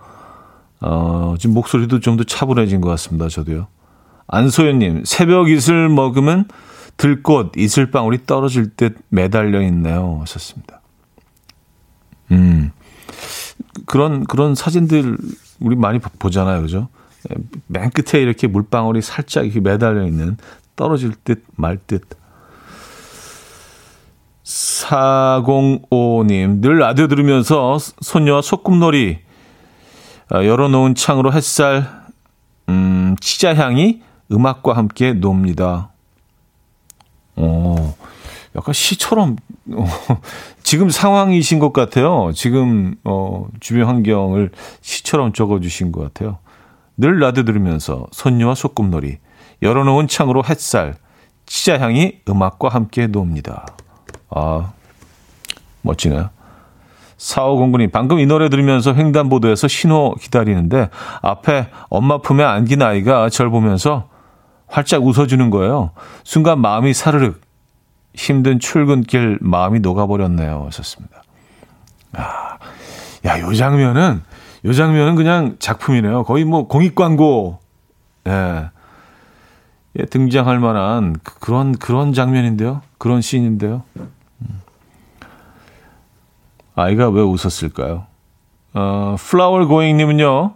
어, 지금 목소리도 좀 더 차분해진 것 같습니다. 저도요. 안소연님, 새벽 이슬 먹으면 들꽃, 이슬방울이 떨어질 듯 매달려 있네요. 하셨습니다. 음, 그런 그런 사진들 우리 많이 보잖아요, 그죠? 맨 끝에 이렇게 물방울이 살짝 이렇게 매달려 있는 떨어질 듯 말 듯. 405님, 늘 라디오 들으면서 손녀와 소꿉놀이 아, 열어놓은 창으로 햇살, 음, 치자향이 음악과 함께 놉니다. 어, 약간 시처럼 어, 지금 상황이신 것 같아요. 지금 어, 주변 환경을 시처럼 적어주신 것 같아요. 늘 라디오 들으면서 손녀와 소꿉놀이 열어놓은 창으로 햇살 치자향이 음악과 함께 놉니다. 아 멋지네요. 4509님, 방금 이 노래 들으면서 횡단보도에서 신호 기다리는데 앞에 엄마 품에 안긴 아이가 절 보면서 활짝 웃어주는 거예요. 순간 마음이 사르륵 힘든 출근길 마음이 녹아버렸네요. 하셨습니다. 아, 야, 요 장면은, 요 장면은 그냥 작품이네요. 거의 뭐 공익 광고, 예. 예, 등장할 만한 그, 그런, 그런 장면인데요. 그런 씬인데요. 음. 아이가 왜 웃었을까요? 어, 플라워 고잉님은요,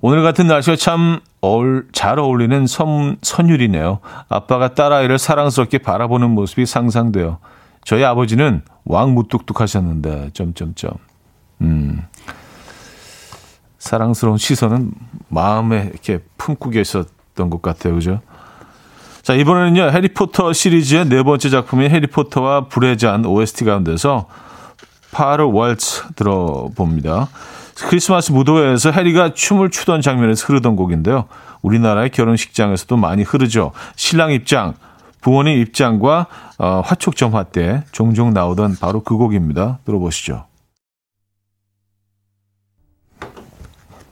오늘 같은 날씨가 참 어울, 잘 어울리는 선, 선율이네요. 아빠가 딸아이를 사랑스럽게 바라보는 모습이 상상돼요. 저희 아버지는 왕무뚝뚝 하셨는데, 점점점. 음. 사랑스러운 시선은 마음에 이렇게 품고 계셨던 것 같아요. 그죠? 자, 이번에는요, 해리포터 시리즈의 네 번째 작품인 해리포터와 불의 잔 OST 가운데서 파르 월츠 들어봅니다. 크리스마스 무도회에서 해리가 춤을 추던 장면에서 흐르던 곡인데요. 우리나라의 결혼식장에서도 많이 흐르죠. 신랑 입장, 부모님 입장과 어, 화촉점화 때 종종 나오던 바로 그 곡입니다. 들어보시죠.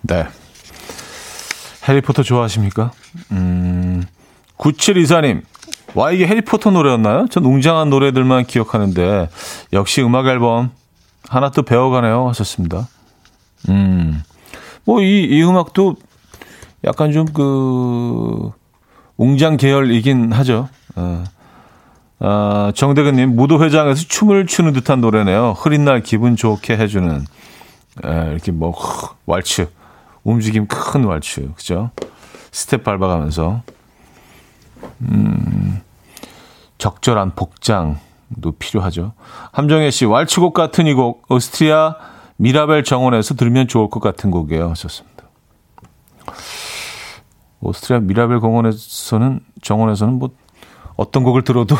네. 해리포터 좋아하십니까? 음, 9724님. 와, 이게 해리포터 노래였나요? 전 웅장한 노래들만 기억하는데, 역시 음악 앨범 하나 또 배워가네요. 하셨습니다. 음, 뭐, 이, 이 음악도 약간 좀 그, 웅장 계열이긴 하죠. 어. 아, 정대근님, 무도회장에서 춤을 추는 듯한 노래네요. 흐린 날 기분 좋게 해주는, 에, 이렇게 뭐, 왈츠, 움직임 큰 왈츠, 그죠? 스텝 밟아가면서, 음, 적절한 복장도 필요하죠. 함정혜 씨, 왈츠곡 같은 이 곡, 오스트리아 미라벨 정원에서 들으면 좋을 것 같은 곡이에요. 하셨습니다. 오스트리아 미라벨 공원에서는, 정원에서는 뭐, 어떤 곡을 들어도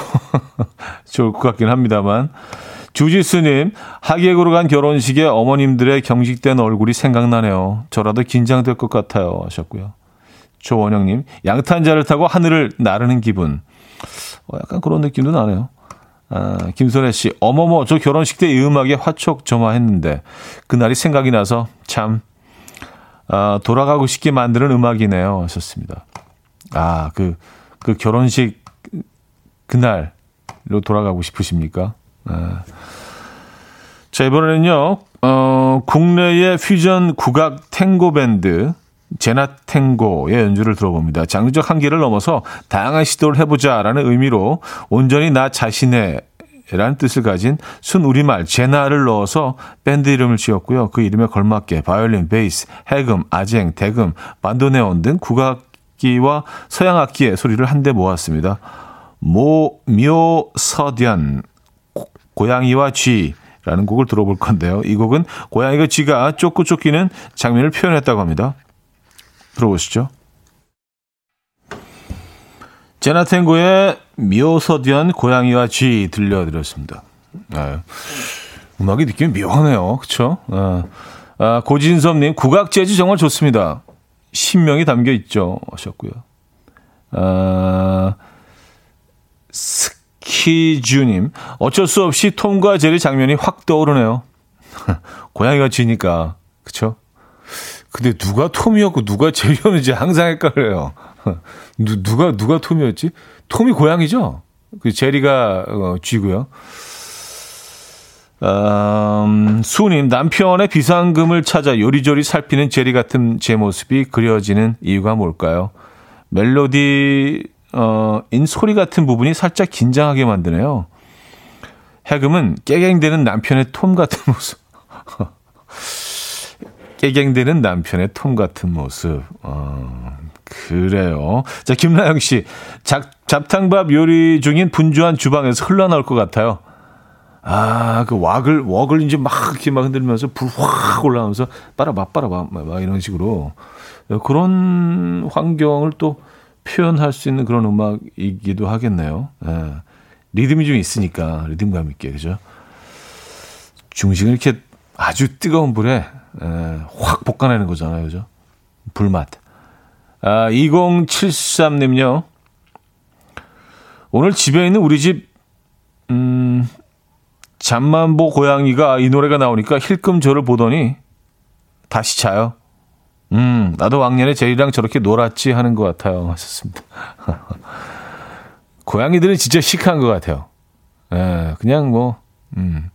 좋을 것 같긴 합니다만. 주지스님, 하객으로 간 결혼식에 어머님들의 경직된 얼굴이 생각나네요. 저라도 긴장될 것 같아요. 하셨고요. 조원영님, 양탄자를 타고 하늘을 나르는 기분. 어, 약간 그런 느낌도 나네요. 아, 김선혜 씨, 어머머, 저 결혼식 때 이 음악에 화촉 점화했는데, 그날이 생각이 나서 참, 아, 돌아가고 싶게 만드는 음악이네요. 하셨습니다. 아, 그, 그 결혼식 그날로 돌아가고 싶으십니까? 아. 자, 이번에는요, 어, 국내의 퓨전 국악 탱고 밴드, 제나탱고의 연주를 들어봅니다. 장르적 한계를 넘어서 다양한 시도를 해보자라는 의미로 온전히 나 자신의 라는 뜻을 가진 순우리말 제나를 넣어서 밴드 이름을 지었고요. 그 이름에 걸맞게 바이올린, 베이스, 해금, 아쟁, 대금, 반도네온 등 국악기와 서양악기의 소리를 한데 모았습니다. 모, 묘, 서디안, 고양이와 쥐 라는 곡을 들어볼 건데요. 이 곡은 고양이가 쥐가 쫓고 쫓기는 장면을 표현했다고 합니다. 들어보시죠. 제나탱고의 미오서디언 고양이와 쥐 들려드렸습니다. 네. 음악이 느낌이 묘하네요. 그쵸? 아, 아, 고진섭님, 국악 재즈 정말 좋습니다. 신명이 담겨 있죠. 하셨고요. 아, 스키주님, 어쩔 수 없이 톰과 제리 장면이 확 떠오르네요. 고양이가 쥐니까. 그쵸? 근데 누가 톰이었고 누가 제리였는지 항상 헷갈려요. 누, 누가 누가 톰이었지? 톰이 고양이죠. 그 제리가 어, 쥐고요. 음, 수님 남편의 비상금을 찾아 요리조리 살피는 제리 같은 제 모습이 그려지는 이유가 뭘까요? 멜로디 어, 인 소리 같은 부분이 살짝 긴장하게 만드네요. 해금은 깨갱되는 남편의 톰 같은 모습. 깨갱되는 남편의 톰 같은 모습. 어, 그래요. 자, 김나영 씨. 잡, 잡탕밥 요리 중인 분주한 주방에서 흘러나올 것 같아요. 아, 그 왁을, 웍을 이제 막 이렇게 막 흔들면서 불 확 올라오면서 빨아봐, 빨아봐, 막 이런 식으로. 그런 환경을 또 표현할 수 있는 그런 음악이기도 하겠네요. 예. 리듬이 좀 있으니까, 리듬감 있게, 그죠? 중식을 이렇게 아주 뜨거운 불에 에, 확 볶아내는 거잖아요. 그죠? 불맛. 아, 2073님요. 오늘 집에 있는 우리 집, 음, 잠만보 고양이가 이 노래가 나오니까 힐끔 저를 보더니 다시 자요. 음, 나도 왕년에 제이랑 저렇게 놀았지 하는 것 같아요. 하셨습니다. 고양이들은 진짜 시크한 것 같아요. 예, 그냥 뭐, 음,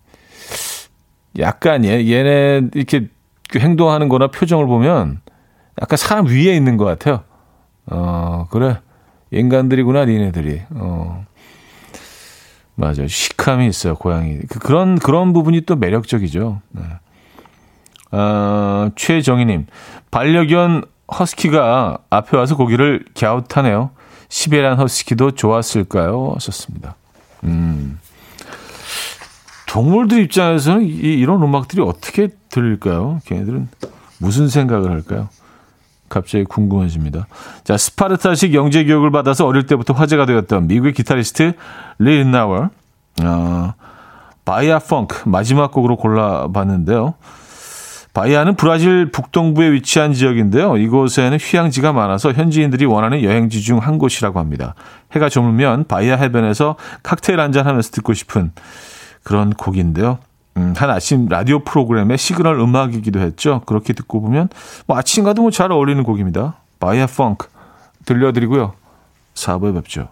약간 얘, 얘네 이렇게 그 행동하는 거나 표정을 보면 약간 사람 위에 있는 것 같아요. 어, 그래. 인간들이구나, 니네들이. 어. 맞아요. 시크함이 있어요, 고양이. 그, 그런, 그런 부분이 또 매력적이죠. 네. 어, 최정희님, 반려견 허스키가 앞에 와서 고기를 갸웃하네요. 시베리안 허스키도 좋았을까요? 하셨습니다. 음. 동물들 입장에서는 이, 이런 음악들이 어떻게 들릴까요? 걔네들은 무슨 생각을 할까요? 갑자기 궁금해집니다. 자, 스파르타식 영재 교육을 받아서 어릴 때부터 화제가 되었던 미국의 기타리스트 리 나워, 어, 바이아 펑크 마지막 곡으로 골라봤는데요. 바이아는 브라질 북동부에 위치한 지역인데요. 이곳에는 휴양지가 많아서 현지인들이 원하는 여행지 중 한 곳이라고 합니다. 해가 저물면 바이아 해변에서 칵테일 한잔 하면서 듣고 싶은 그런 곡인데요. 음, 한 아침 라디오 프로그램의 시그널 음악이기도 했죠. 그렇게 듣고 보면 뭐 아침과도 뭐 잘 어울리는 곡입니다. 바이아 펑크 들려드리고요. 4부에 뵙죠.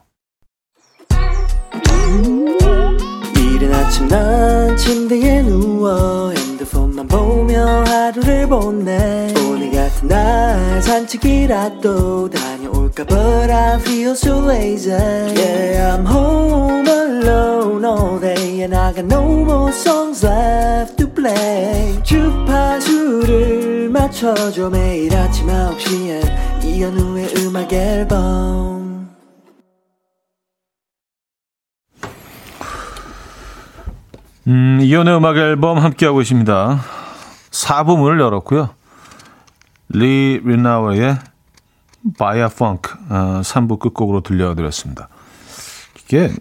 이른 아침 난 침대에 누워 핸드폰만 보며 하루를 보내 오늘 같은 날 산책이라도 다 But I feel so lazy Yeah I'm home alone all day And I got no more songs left to play 주파수를 맞춰줘 매일 아침 9시에 이현우의 음악 앨범 음, 이현우의 음악 앨범 함께하고 있습니다 4부 문을 열었고요 리 리나워의 바이아 펑크 어, 3부 끝곡으로 들려드렸습니다. 이게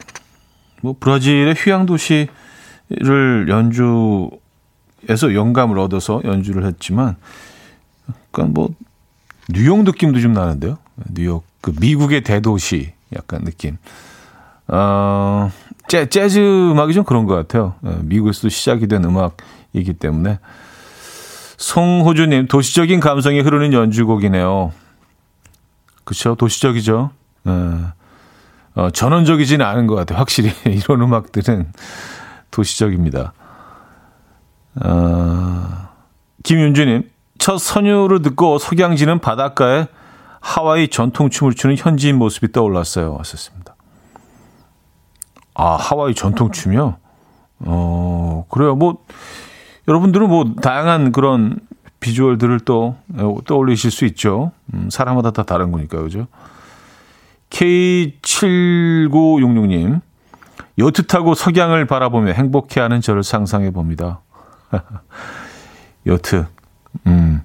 뭐 브라질의 휴양 도시를 연주에서 영감을 얻어서 연주를 했지만 약간 뭐 뉴욕 느낌도 좀 나는데요. 뉴욕 그 미국의 대도시 약간 느낌. 어, 재, 재즈 음악이 좀 그런 것 같아요. 예, 미국에서도 시작이 된 음악이기 때문에. 송호주님, 도시적인 감성이 흐르는 연주곡이네요. 그렇죠. 도시적이죠. 예. 어, 전원적이지는 않은 것 같아요. 확실히 이런 음악들은 도시적입니다. 어, 김윤주님, 첫 선율을 듣고 석양지는 바닷가에 하와이 전통춤을 추는 현지인 모습이 떠올랐어요. 왔었습니다. 아, 하와이 전통춤이요? 어, 그래요. 뭐, 여러분들은 뭐, 다양한 그런 비주얼들을 또 떠올리실 수 있죠. 음, 사람마다 다 다른 거니까, 그죠? K7966님, 요트 타고 석양을 바라보며 행복해하는 저를 상상해 봅니다. 요트, 음.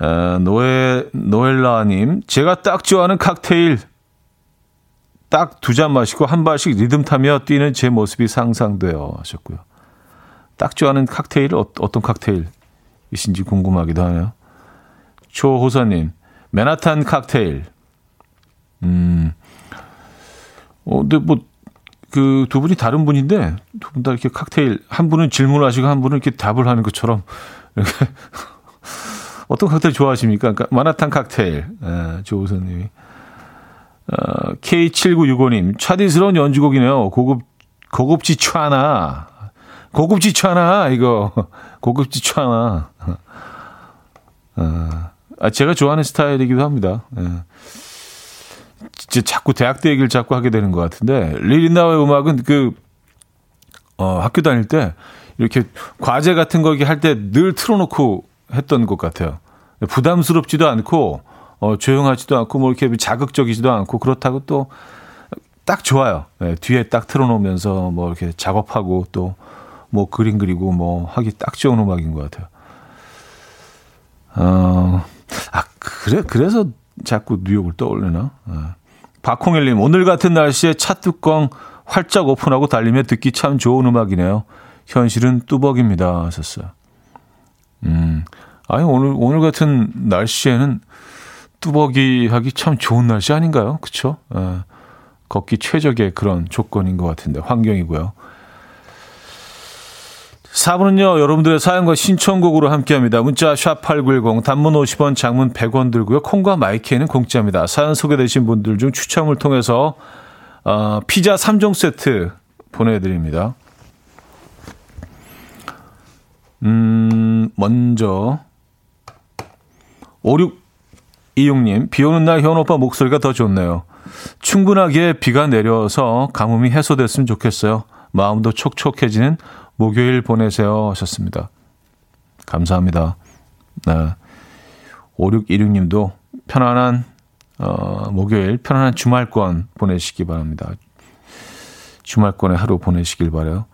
아, 노에, 노엘라님, 제가 딱 좋아하는 칵테일, 딱 두 잔 마시고 한 발씩 리듬 타며 뛰는 제 모습이 상상돼요. 하셨고요. 딱 좋아하는 칵테일 어, 어떤 칵테일이신지 궁금하기도 하네요. 조호사님 맨하탄 칵테일. 음. 어, 근데 뭐, 그 두 분이 다른 분인데, 두 분 다 이렇게 칵테일, 한 분은 질문하시고 한 분은 이렇게 답을 하는 것처럼, 이렇게. 어떤 칵테일 좋아하십니까? 그러니까 마나탄 칵테일. 예, 조우선님이. 어, K7965님, 차디스러운 연주곡이네요. 고급, 고급지 촤나. 고급 지추 하나, 이거. 고급 지추 하나. 어, 아, 제가 좋아하는 스타일이기도 합니다. 예. 진짜 자꾸 대학 때 얘기를 자꾸 하게 되는 것 같은데, 리린나의 음악은 그, 어, 학교 다닐 때, 이렇게 과제 같은 거 할 때 늘 틀어놓고 했던 것 같아요. 부담스럽지도 않고, 어, 조용하지도 않고, 뭐 이렇게 자극적이지도 않고, 그렇다고 또, 딱 좋아요. 네, 뒤에 딱 틀어놓으면서 뭐 이렇게 작업하고 또, 뭐 그림 그리고 뭐 하기 딱 좋은 음악인 것 같아요. 어, 아, 그래, 그래서 자꾸 뉴욕을 떠올리나? 어. 박홍일님, 오늘 같은 날씨에 차 뚜껑 활짝 오픈하고 달리며 듣기 참 좋은 음악이네요. 현실은 뚜벅입니다. 하셨어요. 음, 아니, 오늘, 오늘 같은 날씨에는 뚜벅이 하기 참 좋은 날씨 아닌가요? 그쵸? 어, 걷기 최적의 그런 조건인 것 같은데, 환경이고요. 4분은요, 여러분들의 사연과 신청곡으로 함께 합니다. 문자 샵8910, 단문 50원, 장문 100원 들고요. 콩과 마이크에는 공짜입니다. 사연 소개되신 분들 중 추첨을 통해서, 어, 피자 3종 세트 보내드립니다. 음, 먼저, 5626님, 비 오는 날 현 오빠 목소리가 더 좋네요. 충분하게 비가 내려서 가뭄이 해소됐으면 좋겠어요. 마음도 촉촉해지는 목요일 보내세요 하셨습니다. 감사합니다. 네. 5616님도 편안한 어, 목요일 편안한 주말권 보내시기 바랍니다. 주말권에 하루 보내시길 바래요.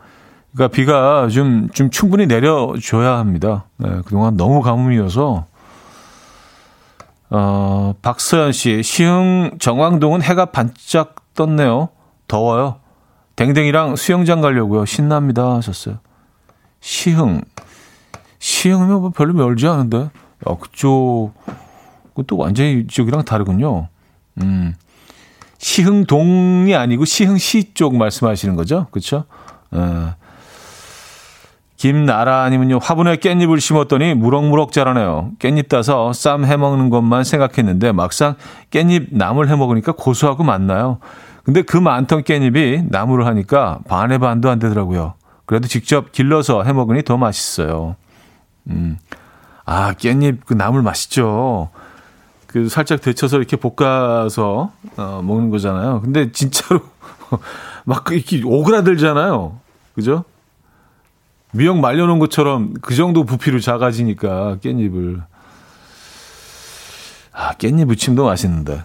그러니까 비가 좀, 좀 충분히 내려줘야 합니다. 네, 그동안 너무 가뭄이어서 어, 박서연 씨, 시흥 정왕동은 해가 반짝 떴네요. 더워요. 댕댕이랑 수영장 가려고요. 신납니다. 하셨어요. 시흥. 시흥이면 뭐 별로 멀지 않은데. 어, 그쪽, 그것도 완전히 이쪽이랑 다르군요. 음. 시흥동이 아니고 시흥시 쪽 말씀하시는 거죠? 그렇죠? 어. 김나라님은요, 화분에 깻잎을 심었더니 무럭무럭 자라네요. 깻잎 따서 쌈 해먹는 것만 생각했는데 막상 깻잎 나물 해먹으니까 고소하고 맛나요. 근데 그 많던 깻잎이 나물을 하니까 반의 반도 안 되더라고요. 그래도 직접 길러서 해 먹으니 더 맛있어요. 음. 아, 깻잎 그 나물 맛있죠. 그 살짝 데쳐서 이렇게 볶아서 어, 먹는 거잖아요. 근데 진짜로 막 이렇게 오그라들잖아요. 그죠? 미역 말려놓은 것처럼 그 정도 부피로 작아지니까 깻잎을 아 깻잎 무침도 맛있는데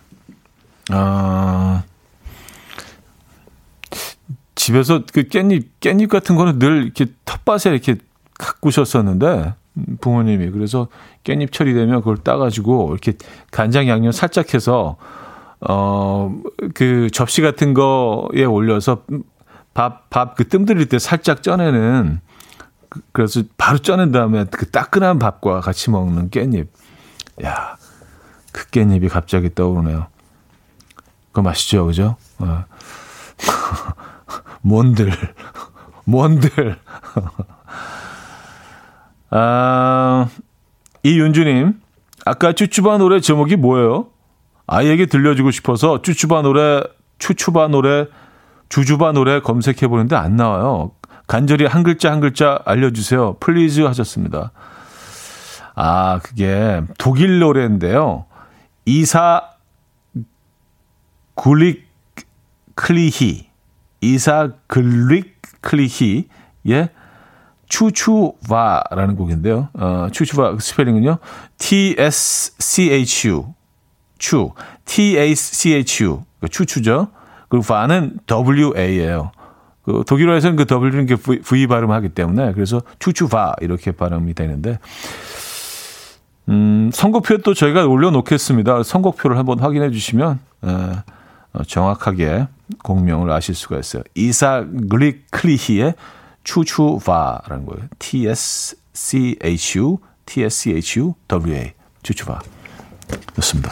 아 집에서 그 깻잎 깻잎 같은 거는 늘 이렇게 텃밭에 이렇게 가꾸셨었는데 부모님이 그래서 깻잎 처리되면 그걸 따가지고 이렇게 간장 양념 살짝 해서 어 그 접시 같은 거에 올려서 밥 밥 그 뜸 들일 때 살짝 쪄내는 그래서 바로 쪄낸 다음에 그 따끈한 밥과 같이 먹는 깻잎. 야, 그 깻잎이 갑자기 떠오르네요. 그거 맛있죠, 그죠? 어. 뭔들, 뭔들. 아, 이윤주님, 아까 쭈쭈바 노래 제목이 뭐예요? 아이에게 들려주고 싶어서 쭈쭈바 노래, 추추바 노래, 주주바 노래 검색해보는데 안 나와요. 간절히 한 글자 한 글자 알려주세요. please 하셨습니다. 아, 그게 독일 노래인데요. 이사 굴릭 클리히. 이사 글릭 클리히. 예. 추추바라는 곡인데요. 어, 추추바 스펠링은요. T-S-C-H-U. 추. T-A-C-H-U. 추추죠. 그리고 바는 W-A예요. 그 독일어에서는 그 W는 그 V, v 발음하기 때문에 그래서 추추바 이렇게 발음이 되는데 음, 선곡표 또 저희가 올려놓겠습니다. 선곡표를 한번 확인해 주시면 에, 어, 정확하게 공명을 아실 수가 있어요. 이사 글리클리히의 추추바라는 거예요. T-S-C-H-U, T-S-C-H-U-W-A. 추추바. 였습니다.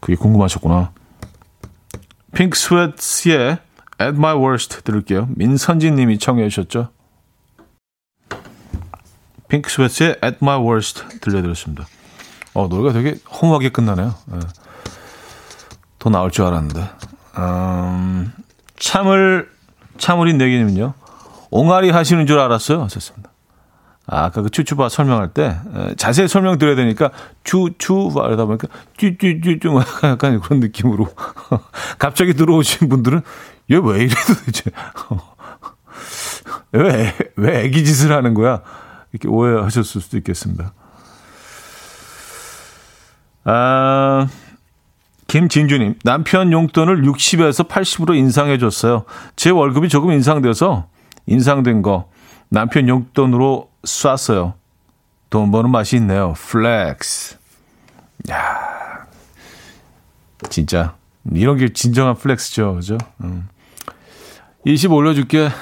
그게 궁금하셨구나. 핑크 스웨트의 At My Worst 들을게요. 민선진 님이 청해 주셨죠. 핑크 스웨트의 At My Worst 들려드렸습니다. 어, 노래가 되게 허무하게 끝나네요. 네. 더 나올 줄 알았는데. 음, 참을, 참을인 내기님은요. 옹알이 하시는 줄 알았어요. 하셨습니다. 아, 아까 그 추추바 설명할 때 에, 자세히 설명드려야 되니까 추추바 이러다 보니까 쭈쭈쭈쭈 약간 그런 느낌으로 갑자기 들어오신 분들은 얘 왜 이래 도대체. 왜, 왜 애기 짓을 하는 거야? 이렇게 오해하셨을 수도 있겠습니다. 아, 김진주님, 남편 용돈을 60에서 80으로 인상해줬어요. 제 월급이 조금 인상돼서 인상된 거 남편 용돈으로 쐈어요. 돈 버는 맛이 있네요. Flex. 야 진짜 이런 게 진정한 flex죠, 그죠? 음. 20 올려줄게.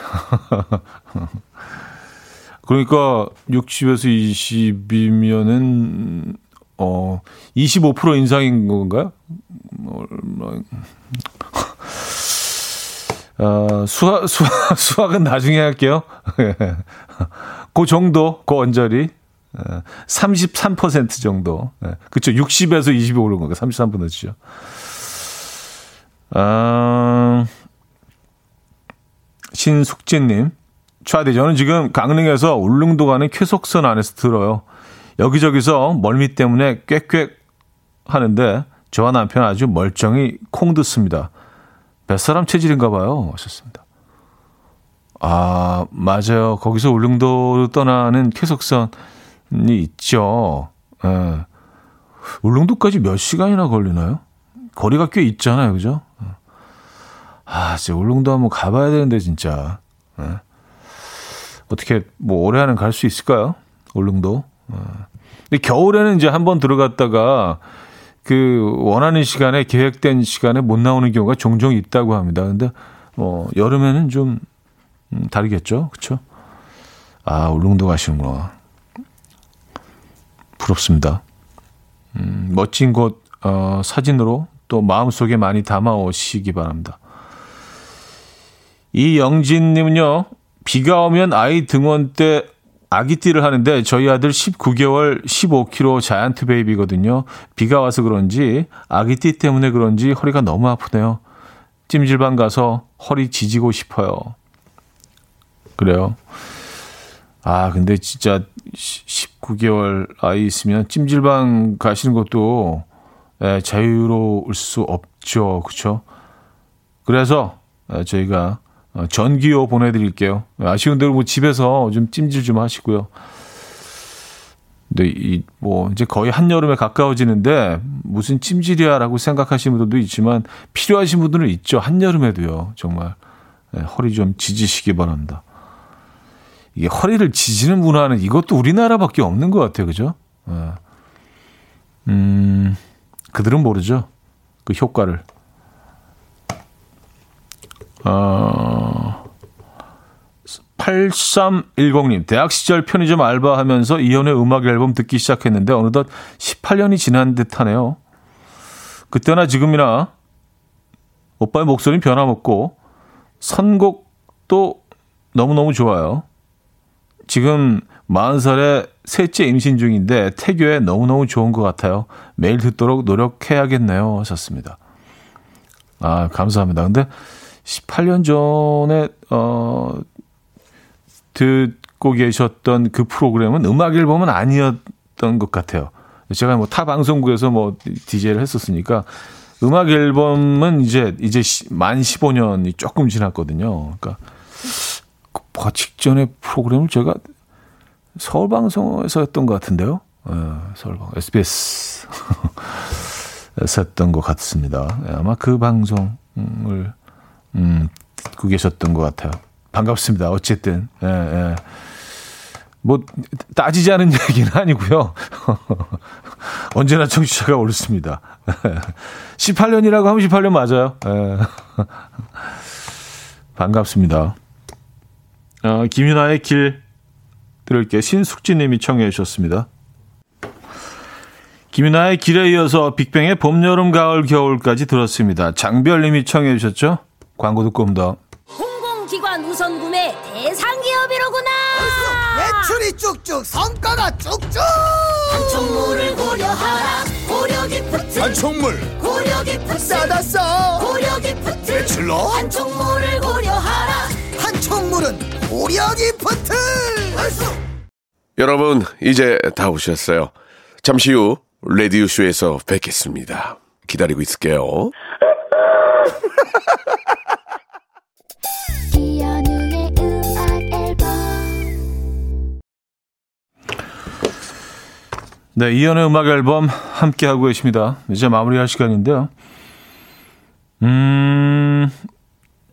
그러니까 60에서 20이면은 어 25% 인상인 건가요? 얼마 어, 수학, 수학, 수학은 나중에 할게요. 그 정도, 그 언저리. 33% 정도. 그쵸. 60에서 20이 오른 거니까 33%죠. 아, 신숙진님. 차디, 저는 지금 강릉에서 울릉도 가는 쾌속선 안에서 들어요. 여기저기서 멀미 때문에 꽥꽥 하는데 저와 남편 아주 멀쩡히 콩 듣습니다. 뱃사람 체질인가 봐요. 하셨습니다. 아, 맞아요. 거기서 울릉도로 떠나는 쾌속선이 있죠. 예. 울릉도까지 몇 시간이나 걸리나요? 거리가 꽤 있잖아요. 그죠? 아, 진짜 울릉도 한번 가봐야 되는데, 진짜. 예. 어떻게, 뭐, 올해 안에 갈수 있을까요? 울릉도. 예. 근데 겨울에는 이제 한번 들어갔다가 그 원하는 시간에 계획된 시간에 못 나오는 경우가 종종 있다고 합니다. 근데 뭐 여름에는 좀 음, 다르겠죠, 그렇죠? 아 울릉도 가시는구나. 부럽습니다. 음, 멋진 곳 어, 사진으로 또 마음속에 많이 담아 오시기 바랍니다. 이영진님은요, 비가 오면 아이 등원 때 아기띠를 하는데 저희 아들 19개월 15kg 자이언트 베이비거든요. 비가 와서 그런지 아기띠 때문에 그런지 허리가 너무 아프네요. 찜질방 가서 허리 지지고 싶어요. 그래요. 아, 근데 진짜 19개월 아이 있으면 찜질방 가시는 것도 예, 자유로울 수 없죠. 그렇죠? 그래서 예, 저희가 어, 전기요 보내드릴게요. 아쉬운 대로 뭐 집에서 좀 찜질 좀 하시고요. 근데 이 뭐 이제 거의 한여름에 가까워지는데 무슨 찜질이야라고 생각하시는 분들도 있지만 필요하신 분들은 있죠. 한여름에도요. 정말 네, 허리 좀 지지시기 바랍니다. 이게 허리를 지지는 문화는 이것도 우리나라밖에 없는 것 같아요. 그죠? 네. 음, 그들은 모르죠. 그 효과를. 어, 8310님, 대학 시절 편의점 알바하면서 이현의 음악 앨범 듣기 시작했는데 어느덧 18년이 지난 듯 하네요. 그때나 지금이나 오빠의 목소리는 변함없고 선곡도 너무너무 좋아요. 지금 40살에 셋째 임신 중인데 태교에 너무너무 좋은 것 같아요. 매일 듣도록 노력해야겠네요. 하셨습니다. 아, 감사합니다. 근데 18년 전에 어 듣고 계셨던 그 프로그램은 음악 앨범은 아니었던 것 같아요. 제가 뭐 타 방송국에서 뭐 DJ를 했었으니까 음악 앨범은 이제 이제 만 15년이 조금 지났거든요. 그러니까 그 직전에 프로그램을 제가 서울 방송에서 했던 것 같은데요. 네, 서울 방 SBS 에서 했던 것 같습니다. 예, 아마 그 방송을 음, 듣고 계셨던 것 같아요. 반갑습니다. 어쨌든, 예, 예. 뭐, 따지지 않은 얘기는 아니고요. 언제나 청취자가 옳습니다. 18년이라고 하면 18년 맞아요. 예. 반갑습니다. 어, 김윤아의 길 들을게 신숙진 님이 청해 주셨습니다. 김윤아의 길에 이어서 빅뱅의 봄, 여름, 가을, 겨울까지 들었습니다. 장별 님이 청해 주셨죠? 광고 듣고 옵니다. 공공기관 우선 구매 대상 기업이로구나. 매출이 쭉쭉 성과가 쭉쭉. 한총물을 고려하라. 고려 기프트. 한총물 고려 기프트. 싸다 싸. 고려 기프트. 매출로 한총물을 고려하라. 한총물은 고려 기프트. 여러분, 이제 다 오셨어요. 잠시 후 라디오 쇼에서 뵙겠습니다. 기다리고 있을게요. 이현우의 음악 앨범 네, 이연의 음악 앨범 함께 하고 계십니다. 이제 마무리할 시간인데요. 음,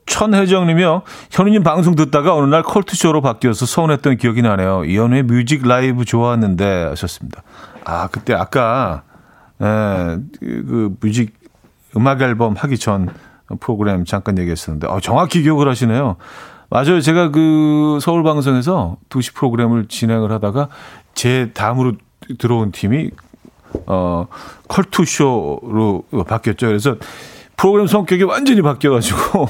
천혜정님이요. 현우님 방송 듣다가 어느 날 컬투쇼로 바뀌어서 서운했던 기억이 나네요. 이연의 뮤직 라이브 좋아하는데 하셨습니다. 아, 그때 아까 에, 그, 그 뮤직 음악 앨범 하기 전 프로그램 잠깐 얘기했었는데 어, 정확히 기억을 하시네요. 맞아요. 제가 그 서울 방송에서 2시 프로그램을 진행을 하다가 제 다음으로 들어온 팀이 어 컬투 쇼로 바뀌었죠. 그래서 프로그램 성격이 완전히 바뀌어가지고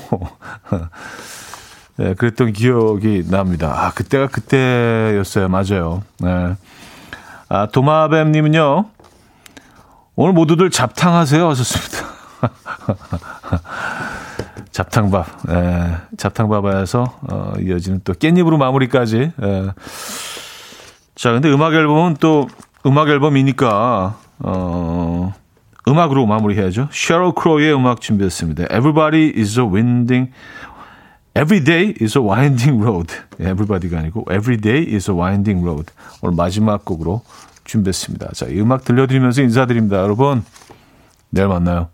네, 그랬던 기억이 납니다. 아 그때가 그때였어요. 맞아요. 네. 아 도마뱀님은요. 오늘 모두들 잡탕하세요. 하셨습니다. 잡탕밥. 예, 잡탕밥에서 어, 이어지는 또 깻잎으로 마무리까지. 예. 자, 근데 음악 앨범은 또 음악 앨범이니까 어, 음악으로 마무리해야죠. 셰럴 크로의 음악 준비했습니다. Everybody is a winding Every day is a winding road. Everybody가 아니고 Every day is a winding road. 오늘 마지막 곡으로 준비했습니다. 자, 이 음악 들려드리면서 인사드립니다. 여러분, 내일 만나요.